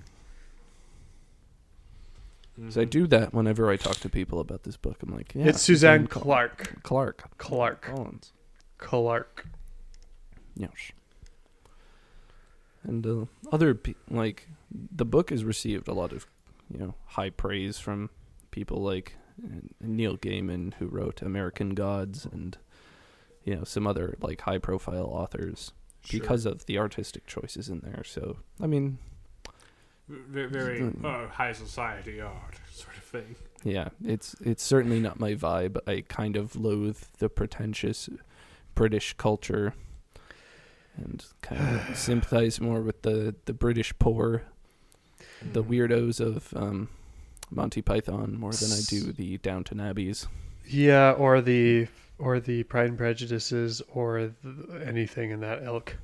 Mm-hmm. So I do that whenever I talk to people about this book. I'm like, yeah, it's Suzanne Col- Clarke. Clarke Clarke. Collins. Clarke. Yes. And uh, other pe- like the book has received a lot of you know high praise from people like uh, Neil Gaiman who wrote American Gods and you know some other like high profile authors Sure. because of the artistic choices in there. So I mean, very, very uh, high society art sort of thing. yeah, it's it's certainly not my vibe. I kind of loathe the pretentious British culture and kind of <sighs> sympathize more with the the British poor, the weirdos of um, Monty Python more than I do the Downton Abbeys. Yeah, or the or the Pride and Prejudices or th- anything in that ilk.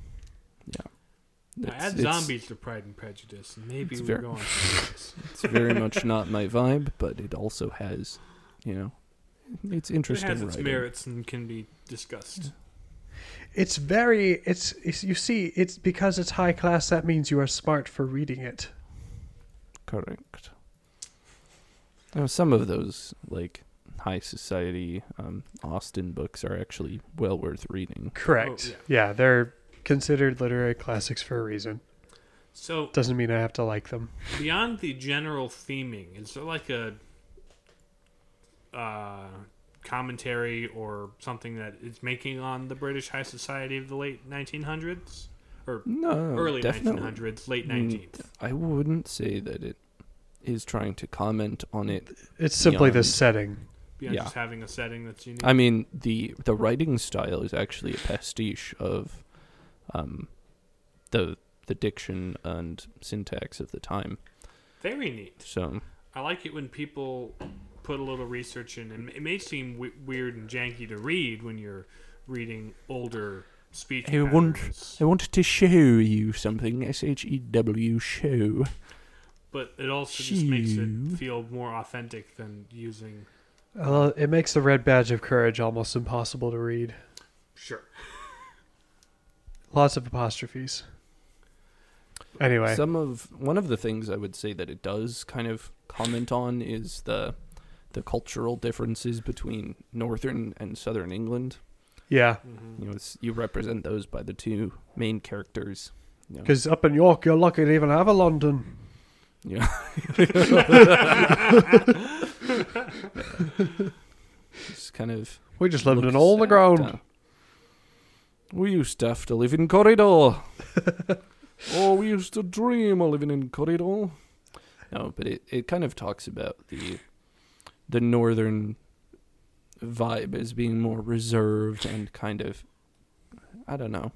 Yeah. It's- add it's- zombies to Pride and Prejudice, and maybe it's we're very- going. <laughs> someplace. It's very much not my vibe, but it also has, you know, it's interesting. it interesting. has its writing. merits and can be discussed. It's very it's, it's you see it's because it's high class that means you are smart for reading it. Correct. Now, some of those like high society um, Austen books are actually well worth reading. Correct. Oh, yeah. they're considered literary classics for a reason. So Doesn't mean I have to like them. beyond the general theming, is there like a uh, commentary or something that it's making on the British high society of the late 1900s or No, early definitely. 1900s, late Mm, 19th? I wouldn't say that it is trying to comment on it. It's simply the setting. Beyond yeah. just having a setting that's unique. I mean, the the writing style is actually a pastiche of um, the the diction and syntax of the time. Very neat. So I like it when people put a little research in, and it may seem w- weird and janky to read when you're reading older speech I want- patterns, I wanted to show you something. S H E W show. but it also just makes it feel more authentic than using. Uh, it makes the red badge of courage almost impossible to read. Sure. Lots of apostrophes. Anyway, Some of one of the things I would say that it does kind of comment on is the the cultural differences between northern and southern England. yeah, hmm You know, it's, you represent those by the two main characters. You know, because up in York, you're lucky to even have a London. Yeah. <laughs> it's kind of We just lived in all the ground. uh, we used to have to live in corridor. <laughs> oh, we used to dream of living in corridor. No, but it, it kind of talks about the the northern vibe as being more reserved and kind of I don't know.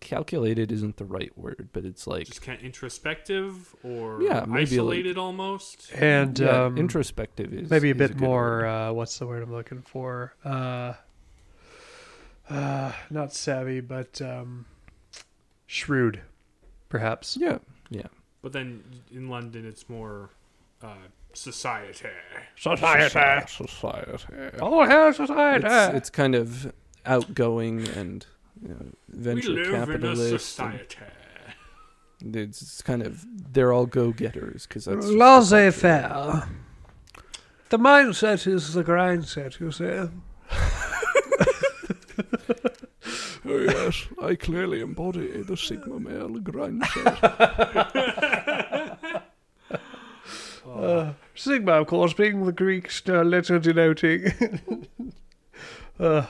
Calculated isn't the right word, but it's like Just kind of introspective or Yeah, maybe like- isolated almost. and yeah, um, introspective is maybe a is bit good more. Uh, what's the word I'm looking for? Uh, uh, not savvy, but um, shrewd, perhaps. yeah, yeah. But then in London, it's more uh, society. Society. Society. Oh, hell, society. It's, it's kind of outgoing and you know, We venture live in a capitalist. society. It's, it's kind of they're all go getters because that's just the laissez-faire. The mindset is the grind set, you see. <laughs> Oh yes, I clearly embody the Sigma male grind <laughs> Uh, Sigma, of course, being the Greek uh, letter denoting. uh,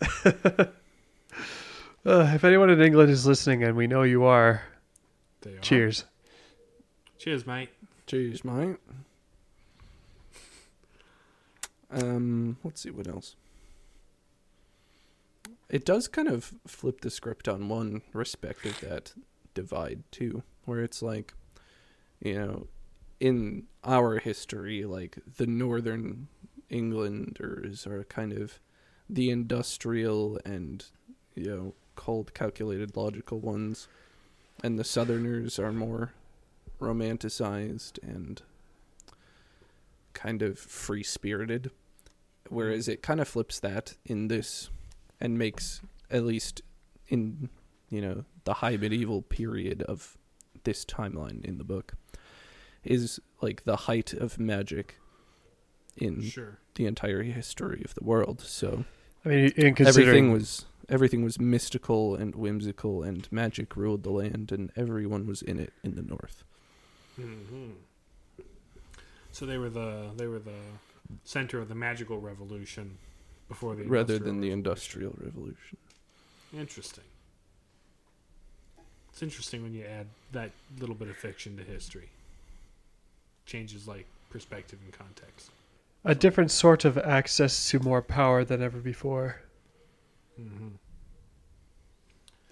<laughs> uh, <laughs> if anyone in England is listening, and we know you are, They are. cheers. Cheers, mate. Cheers, mate. Um, let's see what else. It does kind of flip the script on one respect of that divide too, where it's like, you know, in our history, like the northern Englanders are kind of the industrial and you know cold, calculated, logical ones, and the southerners are more romanticized and kind of free spirited. whereas it kind of flips that in this and makes at least in you know the high medieval period of this timeline in the book is like the height of magic in Sure. the entire history of the world. So I mean, in everything was everything was mystical and whimsical, and magic ruled the land, and everyone was in it in the north. hmm So they were the they were the center of the magical revolution before the rather Industrial than the Revolution. industrial revolution. Interesting. It's interesting when you add that little bit of fiction to history. Changes like perspective and context. a different sort of access to more power than ever before. Mm-hmm.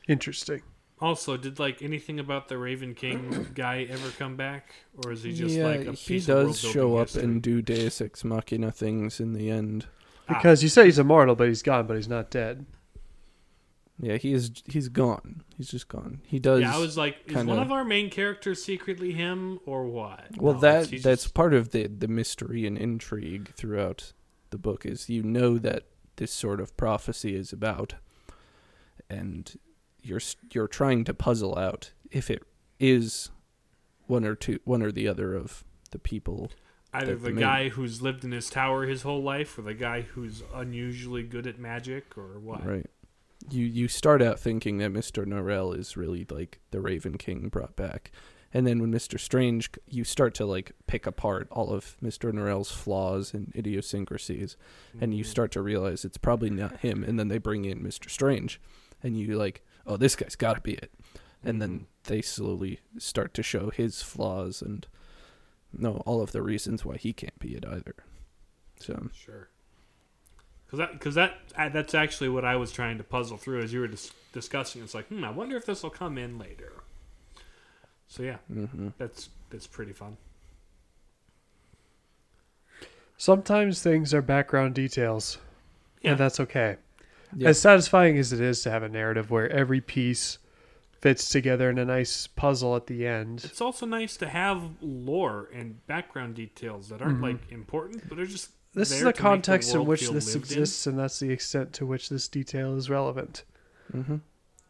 Interesting. Also, did like anything about the Raven King <clears throat> guy ever come back, or is he just yeah, like a he piece does of show world-building up history? and do Deus Ex Machina things in the end. Ah, Because you say he's immortal, but he's gone, but he's not dead. Yeah, he is. He's gone. He's just gone. He does. yeah, I was like, is kinda- one of our main characters secretly him or what? Well, No, that that's just- part of the the mystery and intrigue throughout the book is you know that this sort of prophecy is about, and you're you're trying to puzzle out if it is one or two one or the other of the people. either the- the guy who's lived in his tower his whole life, or the guy who's unusually good at magic, or what? Right. You you start out thinking that Mr. Norrell is really like the Raven King brought back. And then when Mr. Strange you start to like pick apart all of Mr. Norrell's flaws and idiosyncrasies and you Mhm. start to realize it's probably not him and then they bring in Mr. Strange and you like, "Oh, this guy's got to be it." And then Mhm. they slowly start to show his flaws and no all of the reasons why he can't be it either. So, Sure. Because that, cause that, uh, that's actually what I was trying to puzzle through as you were dis- discussing. It's like, hmm, I wonder if this will come in later. So yeah, mhm. that's that's pretty fun. Sometimes things are background details, Yeah. and that's okay. Yeah. As satisfying as it is to have a narrative where every piece fits together in a nice puzzle at the end. It's also nice to have lore and background details that aren't Mhm. like important, but are just This is the to make context in which this lived in. exists, and that's the extent to which this detail is relevant. Mm-hmm.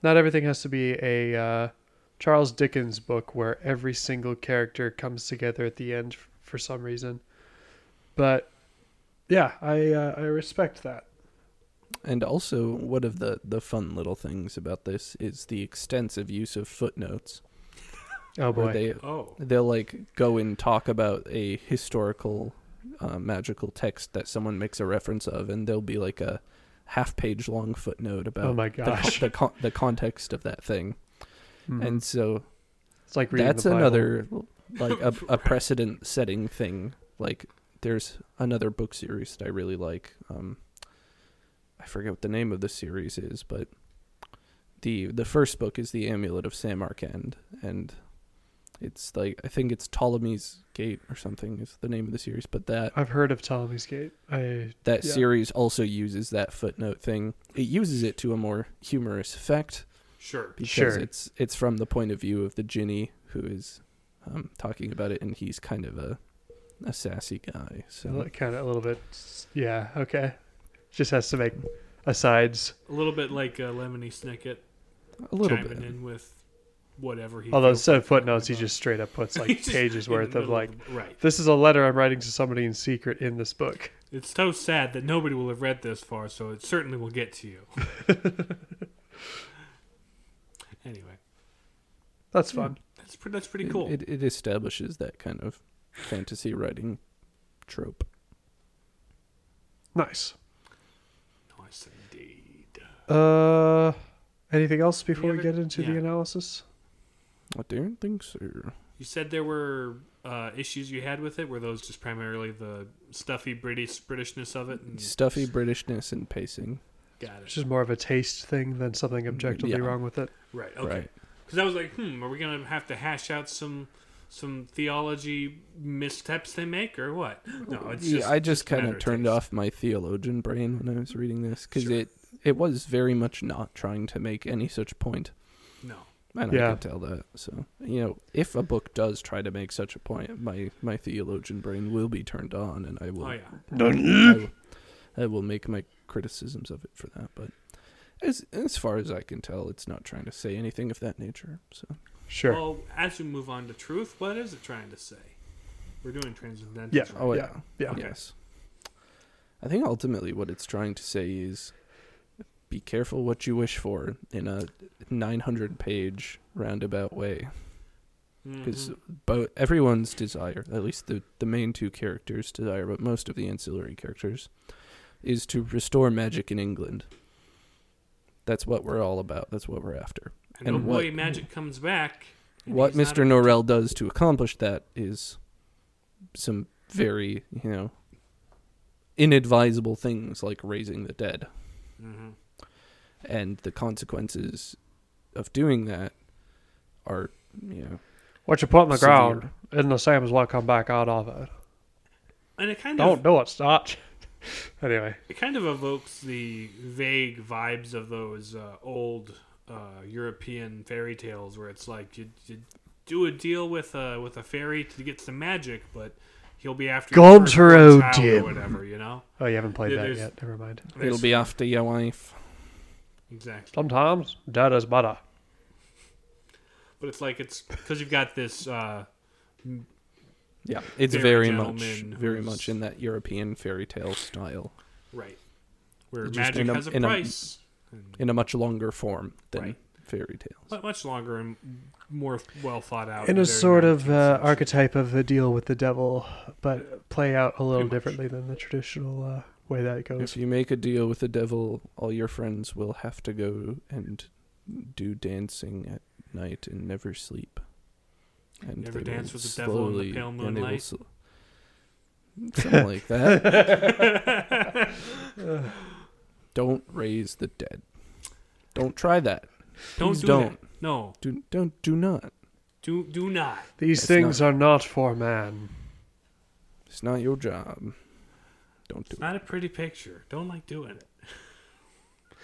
Not everything has to be a uh, Charles Dickens book where every single character comes together at the end f- for some reason. But yeah, I uh, I respect that. And also, one of the, the fun little things about this is the extensive use of footnotes. Oh boy, they Oh, they'll like go and talk about a historical uh, magical text that someone makes a reference of, and there'll be like a half page long footnote about oh my the, con- gosh, the, con- the context of that thing. Mhm. And so it's like reading that's the another like a, a precedent setting thing. Like there's another book series that I really like. Um, I forget what the name of the series is, but the the first book is the Amulet of Samarkand, and it's like I think it's Ptolemy's Gate or something is the name of the series. But that I've heard of Ptolemy's Gate. I that Yeah. series also uses that footnote thing. It uses it to a more humorous effect sure. because Sure. it's it's from the point of view of the djinni who is um, talking about it, and he's kind of a a sassy guy. So kind of a little bit. Yeah, okay. Just has to make asides. A little bit like uh, Lemony Snicket a little chiming bit. in with whatever he. Although instead of like talking footnotes, he just straight up puts <laughs> like just pages worth of like, the- right. this is a letter I'm writing to somebody in secret in this book. It's so sad that nobody will have read this far, so it certainly will get to you. <laughs> anyway, That's Yeah. fun. that's pretty. That's pretty It- cool. It, it establishes that kind of fantasy writing trope. Nice. nice indeed. Uh, anything else before we get into the analysis? I don't think so. You said there were uh, issues you had with it. Were those just primarily the stuffy British Britishness of it? And Stuffy Britishness and pacing. Got It's it. just more of a taste thing than something objectively Yeah. wrong with it. Right. Okay. Right. Because I was like, hmm, are we gonna have to hash out some some theology missteps they make, or what? No, it's Yeah, just. I just a kind of turned taste. off my theologian brain when I was reading this because Sure. it it was very much not trying to make any such point. No. And Yeah. I can tell that. So you know, if a book does try to make such a point, my my theologian brain will be turned on, and I will. Oh yeah. I will, I will make my criticisms of it for that. But as as far as I can tell, it's not trying to say anything of that nature. So Sure. Well, as we move on to truth, what is it trying to say? We're doing transcendental. Yeah. right? oh Yeah, yeah, yeah. Okay. yes. I think ultimately what it's trying to say is be careful what you wish for in a 900 page roundabout way because Mhm. both everyone's desire at least the, the main two characters desire but most of the ancillary characters is to restore magic in england that's what we're all about that's what we're after and, and boy, what- magic comes back. what mr norrell does to accomplish that is some very you know inadvisable things like raising the dead Mhm. And the consequences of doing that are you know what you put in the severe. ground isn't the same as what come back out of it. And it kind Don't of do it, Stotch. <laughs> anyway, it kind of evokes the vague vibes of those uh, old uh, European fairy tales, where it's like you, you do a deal with a with a fairy to get some magic, but he'll be after your Gone child Jim. or whatever, you know. oh, you haven't played Yeah, that yet. Never mind. it'll be after your wife exactly, Sometimes dead is better. but it's like it's because you've got this. Uh, yeah it's Fairy very much very who's- much in that european fairy tale style right, where Just magic in a- has a in a- price. and in a much longer form than Right. fairy tales mu- much longer and more well thought out. In a sort of uh, archetype of a deal with the devil, but play out a little differently than the traditional uh, way that goes. if you make a deal with the devil all your friends will have to go and do dancing at night and never sleep and You ever they dance with the devil in the slowly- pale and they will moonlight? sl- something like that <laughs> don't raise the dead don't try that Don't Please do don't. that. No, do don't do not do do not. These It's things are not for man. it's not your job don't do It's not a pretty picture. Don't like doing it. <laughs>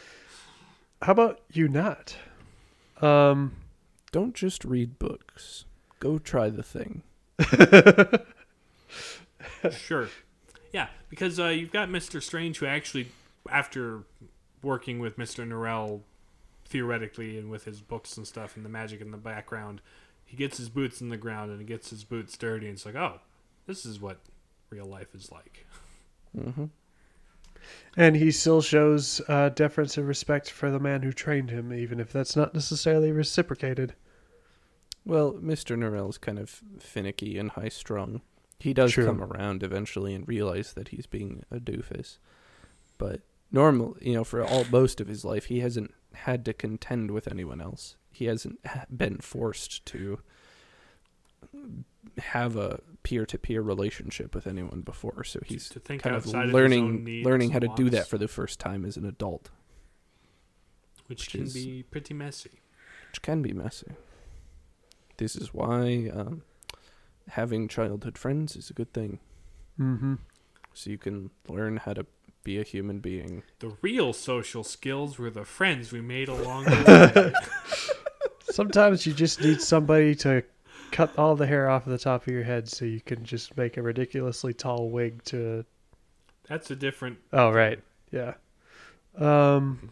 How about you not? Um, don't just read books go try the thing <laughs> Sure. Yeah, because uh, you've got Mister Strange, who actually, after working with Mister Norrell, theoretically, and with his books and stuff, and the magic in the background, he gets his boots in the ground and he gets his boots dirty, and it's like, oh, this is what real life is like. <laughs> hmm and he still shows uh, deference and respect for the man who trained him, even if that's not necessarily reciprocated. Well, Mr. Norrell's kind of finicky and high strung. He does True. come around eventually and realize that he's being a doofus. But normal, you know, for all most of his life, he hasn't had to contend with anyone else. He hasn't been forced to have a peer-to-peer relationship with anyone before, so he's to think kind of outside of learning learning how to do that for the first time as an adult, which, which can is- be pretty messy. which can be messy. This is why um, having childhood friends is a good thing. Mm-hmm. so you can learn how to be a human being. The real social skills were the friends we made along the <laughs> way. Sometimes you just need somebody to cut all the hair off of the top of your head so you can just make a ridiculously tall wig to. That's a different. Oh right, yeah. Um,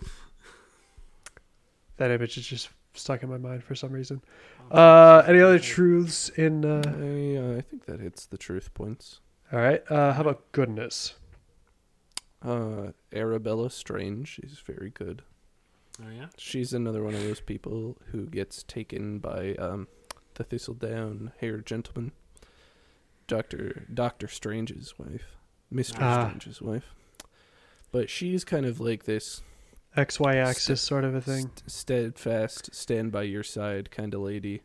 that image is just stuck in my mind for some reason. Uh, any other truths in? Uh, I, uh, I think that hits the truth points. all right. Uh, how about goodness? Uh, Arabella Strange is very good. Oh yeah. She's another one of those people who gets taken by um, the thistledown haired gentleman, Doctor Doctor Strange's wife, Mister Ah. Strange's wife. But she's kind of like this X Y axis sort of a thing. st- steadfast, stand by your side kind of lady,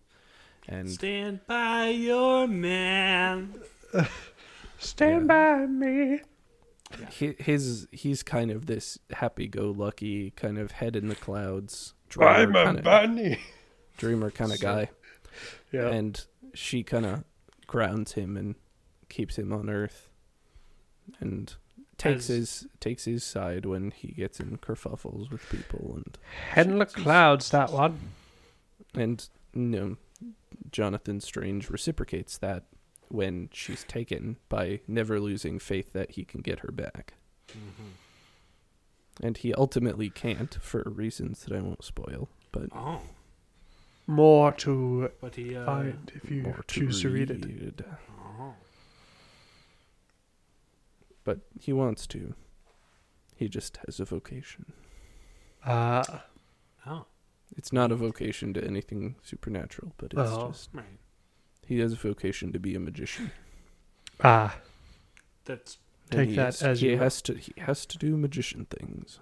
and Stand by your man. <laughs> Stand by me. Hi- his he's kind of this happy-go-lucky kind of head in the clouds dreamer kind of bunny. dreamer kind of guy Yeah. and she kind of grounds him and keeps him on earth and takes his takes his side when he gets in kerfuffles with people and Head in the clouds. That one. and you know, Jonathan Strange reciprocates that when she's taken by never losing faith that he can get her back. Mm-hmm. and he ultimately can't for reasons that I won't spoil. But Oh, More to but he. Uh, find if you choose to read it. read. Oh. But he wants to. He just has a vocation. Ah, Oh, It's not a vocation to anything supernatural, but it's Oh. just right. he has a vocation to be a magician. ah. That's And Take he that has, as he you has to he has to do magician things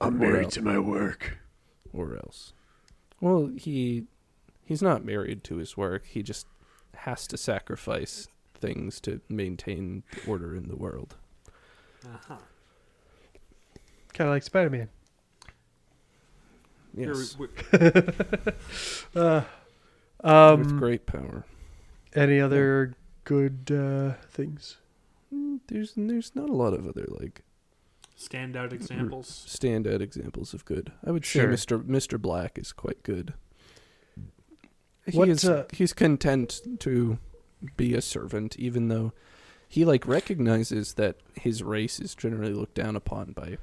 I'm Or married else. to my work. or else. Well, he he's not married to his work. He just has to sacrifice things to maintain order in the world. uh-huh. Kind of like Spider Man. Yes, We're- <laughs> Uh, with um, great power. any other good uh, things? Mm, There's there's not a lot of other like standout examples. standout examples of good. I would Sure. say Mr. Mr. Black is quite good. He What, is uh, he's content to be a servant even though he like recognizes that his race is generally looked down upon by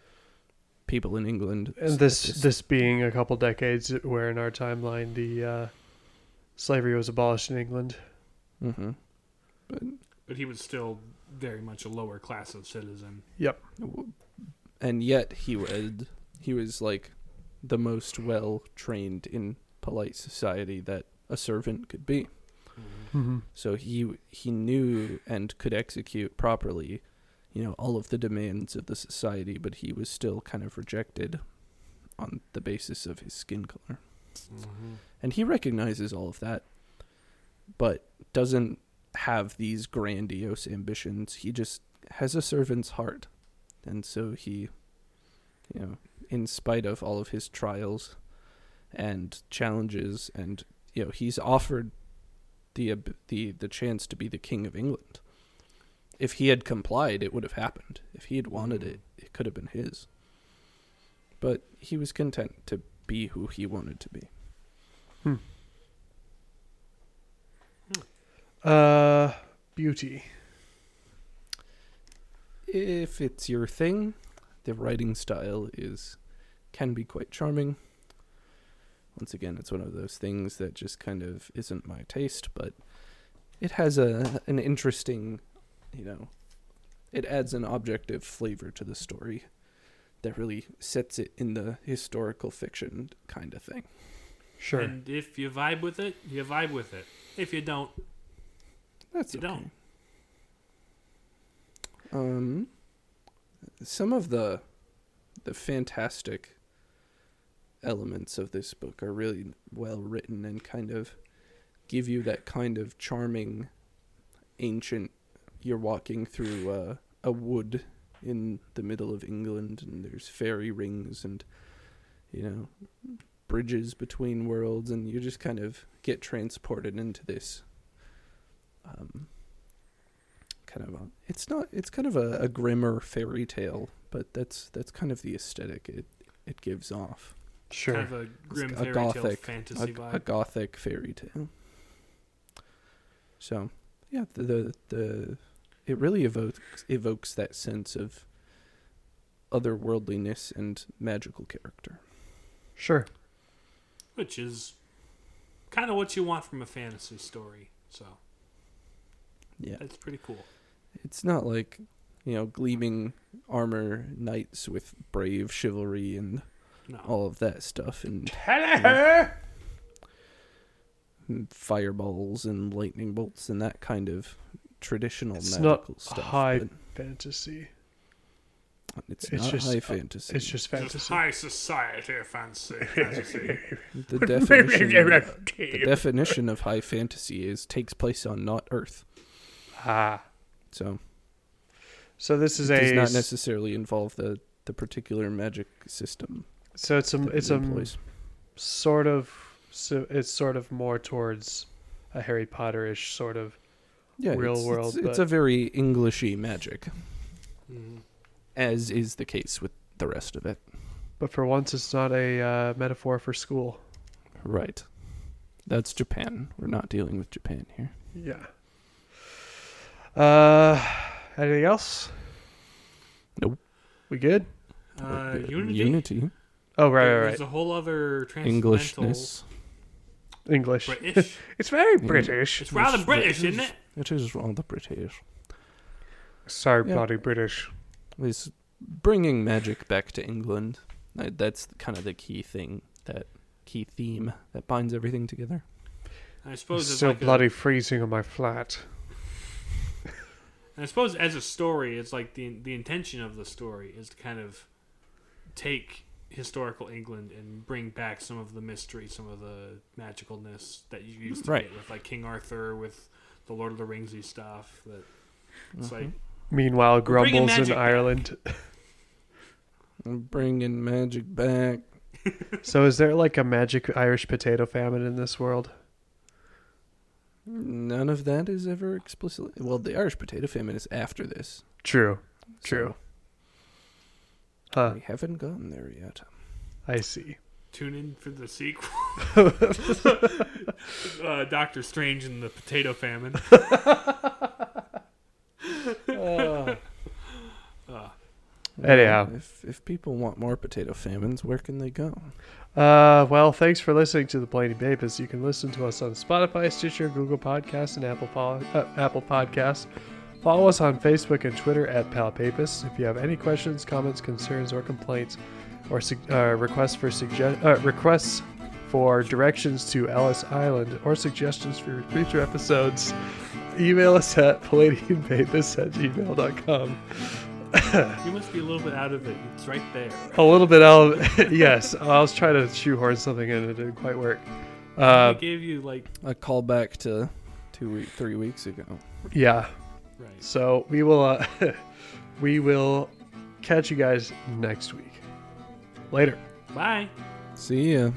people in England. And at this this being a couple decades where in our timeline the uh, slavery was abolished in England. Mhm. But he was still very much a lower class of citizen. Yep. And yet he was he was like the most well trained in polite society that a servant could be. Mm-hmm. So he he knew and could execute properly, you know, all of the demands of the society, but he was still kind of rejected on the basis of his skin color. Mm-hmm. And he recognizes all of that, but doesn't have these grandiose ambitions. He just has a servant's heart. And so he, you know, in spite of all of his trials and challenges, and, you know, he's offered the, the, the chance to be the king of England. If he had complied, it would have happened. If he had wanted it, it could have been his. But he was content to be who he wanted to be. Hmm. Uh, beauty. If it's your thing, the writing style is can be quite charming. Once again, it's one of those things that just kind of isn't my taste, but it has a an interesting, you know, it adds an objective flavor to the story that really sets it in the historical fiction kind of thing. Sure. And if you vibe with it, you vibe with it. If you don't, That's You okay. don't. Um, some of the the fantastic elements of this book are really well written and kind of give you that kind of charming ancient you're walking through uh, a wood in the middle of England and there's fairy rings and you know bridges between worlds and you just kind of get transported into this um, kind of a it's not it's kind of a, a grimmer fairy tale but that's that's kind of the aesthetic it it gives off sure. kind of a grim a fairy tale gothic fantasy a, vibe. a gothic fairy tale so yeah the, the the it really evokes evokes that sense of otherworldliness and magical character sure. which is kind of what you want from a fantasy story. So yeah that's pretty cool. It's not like you know gleaming armor knights with brave chivalry and No, all of that stuff and Hello. and fireballs and lightning bolts and that kind of traditional It's not magical stuff. high but Fantasy. it's, it's not just- high fantasy. It's just Just fantasy. high society fancy. fantasy. <laughs> the definition. the definition of high fantasy is takes place on not Earth. ah. So So this is it does not necessarily involve the the particular magic system. so it's a it's it a employs. sort of so it's sort of more towards a Harry Potterish sort of yeah, real it's, world, It's, it's a very Englishy magic, Mhm. as is the case with the rest of it. but for once it's not a uh, metaphor for school. Right. That's Japan. We're not dealing with Japan here. Yeah. Uh anything else? Nope. We good? Uh, Unity. Unity. Oh right, right, There's a whole other transcendental Englishness. English. British. <laughs> It's very. British. It's rather It's British, British. isn't it? It is rather British. Sorry, Yeah. bloody British. Is bringing magic back to England. Uh, That's kind of the key thing, that key theme that binds everything together. I suppose it's still like a- bloody freezing on my flat. I suppose as a story, it's like the the intention of the story is to kind of take historical England and bring back some of the mystery, some of the magicalness that you used to Right. get with like King Arthur, with the Lord of the Ringsy stuff. That it's Mhm. like Meanwhile, Grumbles in magic back. Ireland. <laughs> Bringing magic back. so, is there like a magic Irish potato famine in this world? None of that is ever explicitly. Well, the Irish potato famine is after this. True. so True. Huh. We haven't gotten there yet. I see. tune in for the sequel. <laughs> <laughs> uh, Doctor Strange and the Potato Famine. <laughs> Uh, Anyhow. if if people want more potato famines, where can they go? Uh, well, thanks for listening to the Blaney Papers. You can listen to us on Spotify, Stitcher, Google Podcasts, and Apple Pol- uh, Apple Podcasts. Follow us on Facebook and Twitter at Palpapus. If you have any questions, comments, concerns, or complaints, or uh, requests for sugge- uh, requests for directions to Ellis Island, or suggestions for future episodes, email us at <laughs> palladiumpapus at gmail.com. you must be a little bit out of it. It's right there. <laughs> A little bit out. of <laughs> yes, I was trying to shoehorn something in. It didn't quite work. I Uh, gave you like A callback to two week, three weeks ago. yeah. right. So we will. Uh, <laughs> we will catch you guys next week. Later. Bye. See ya.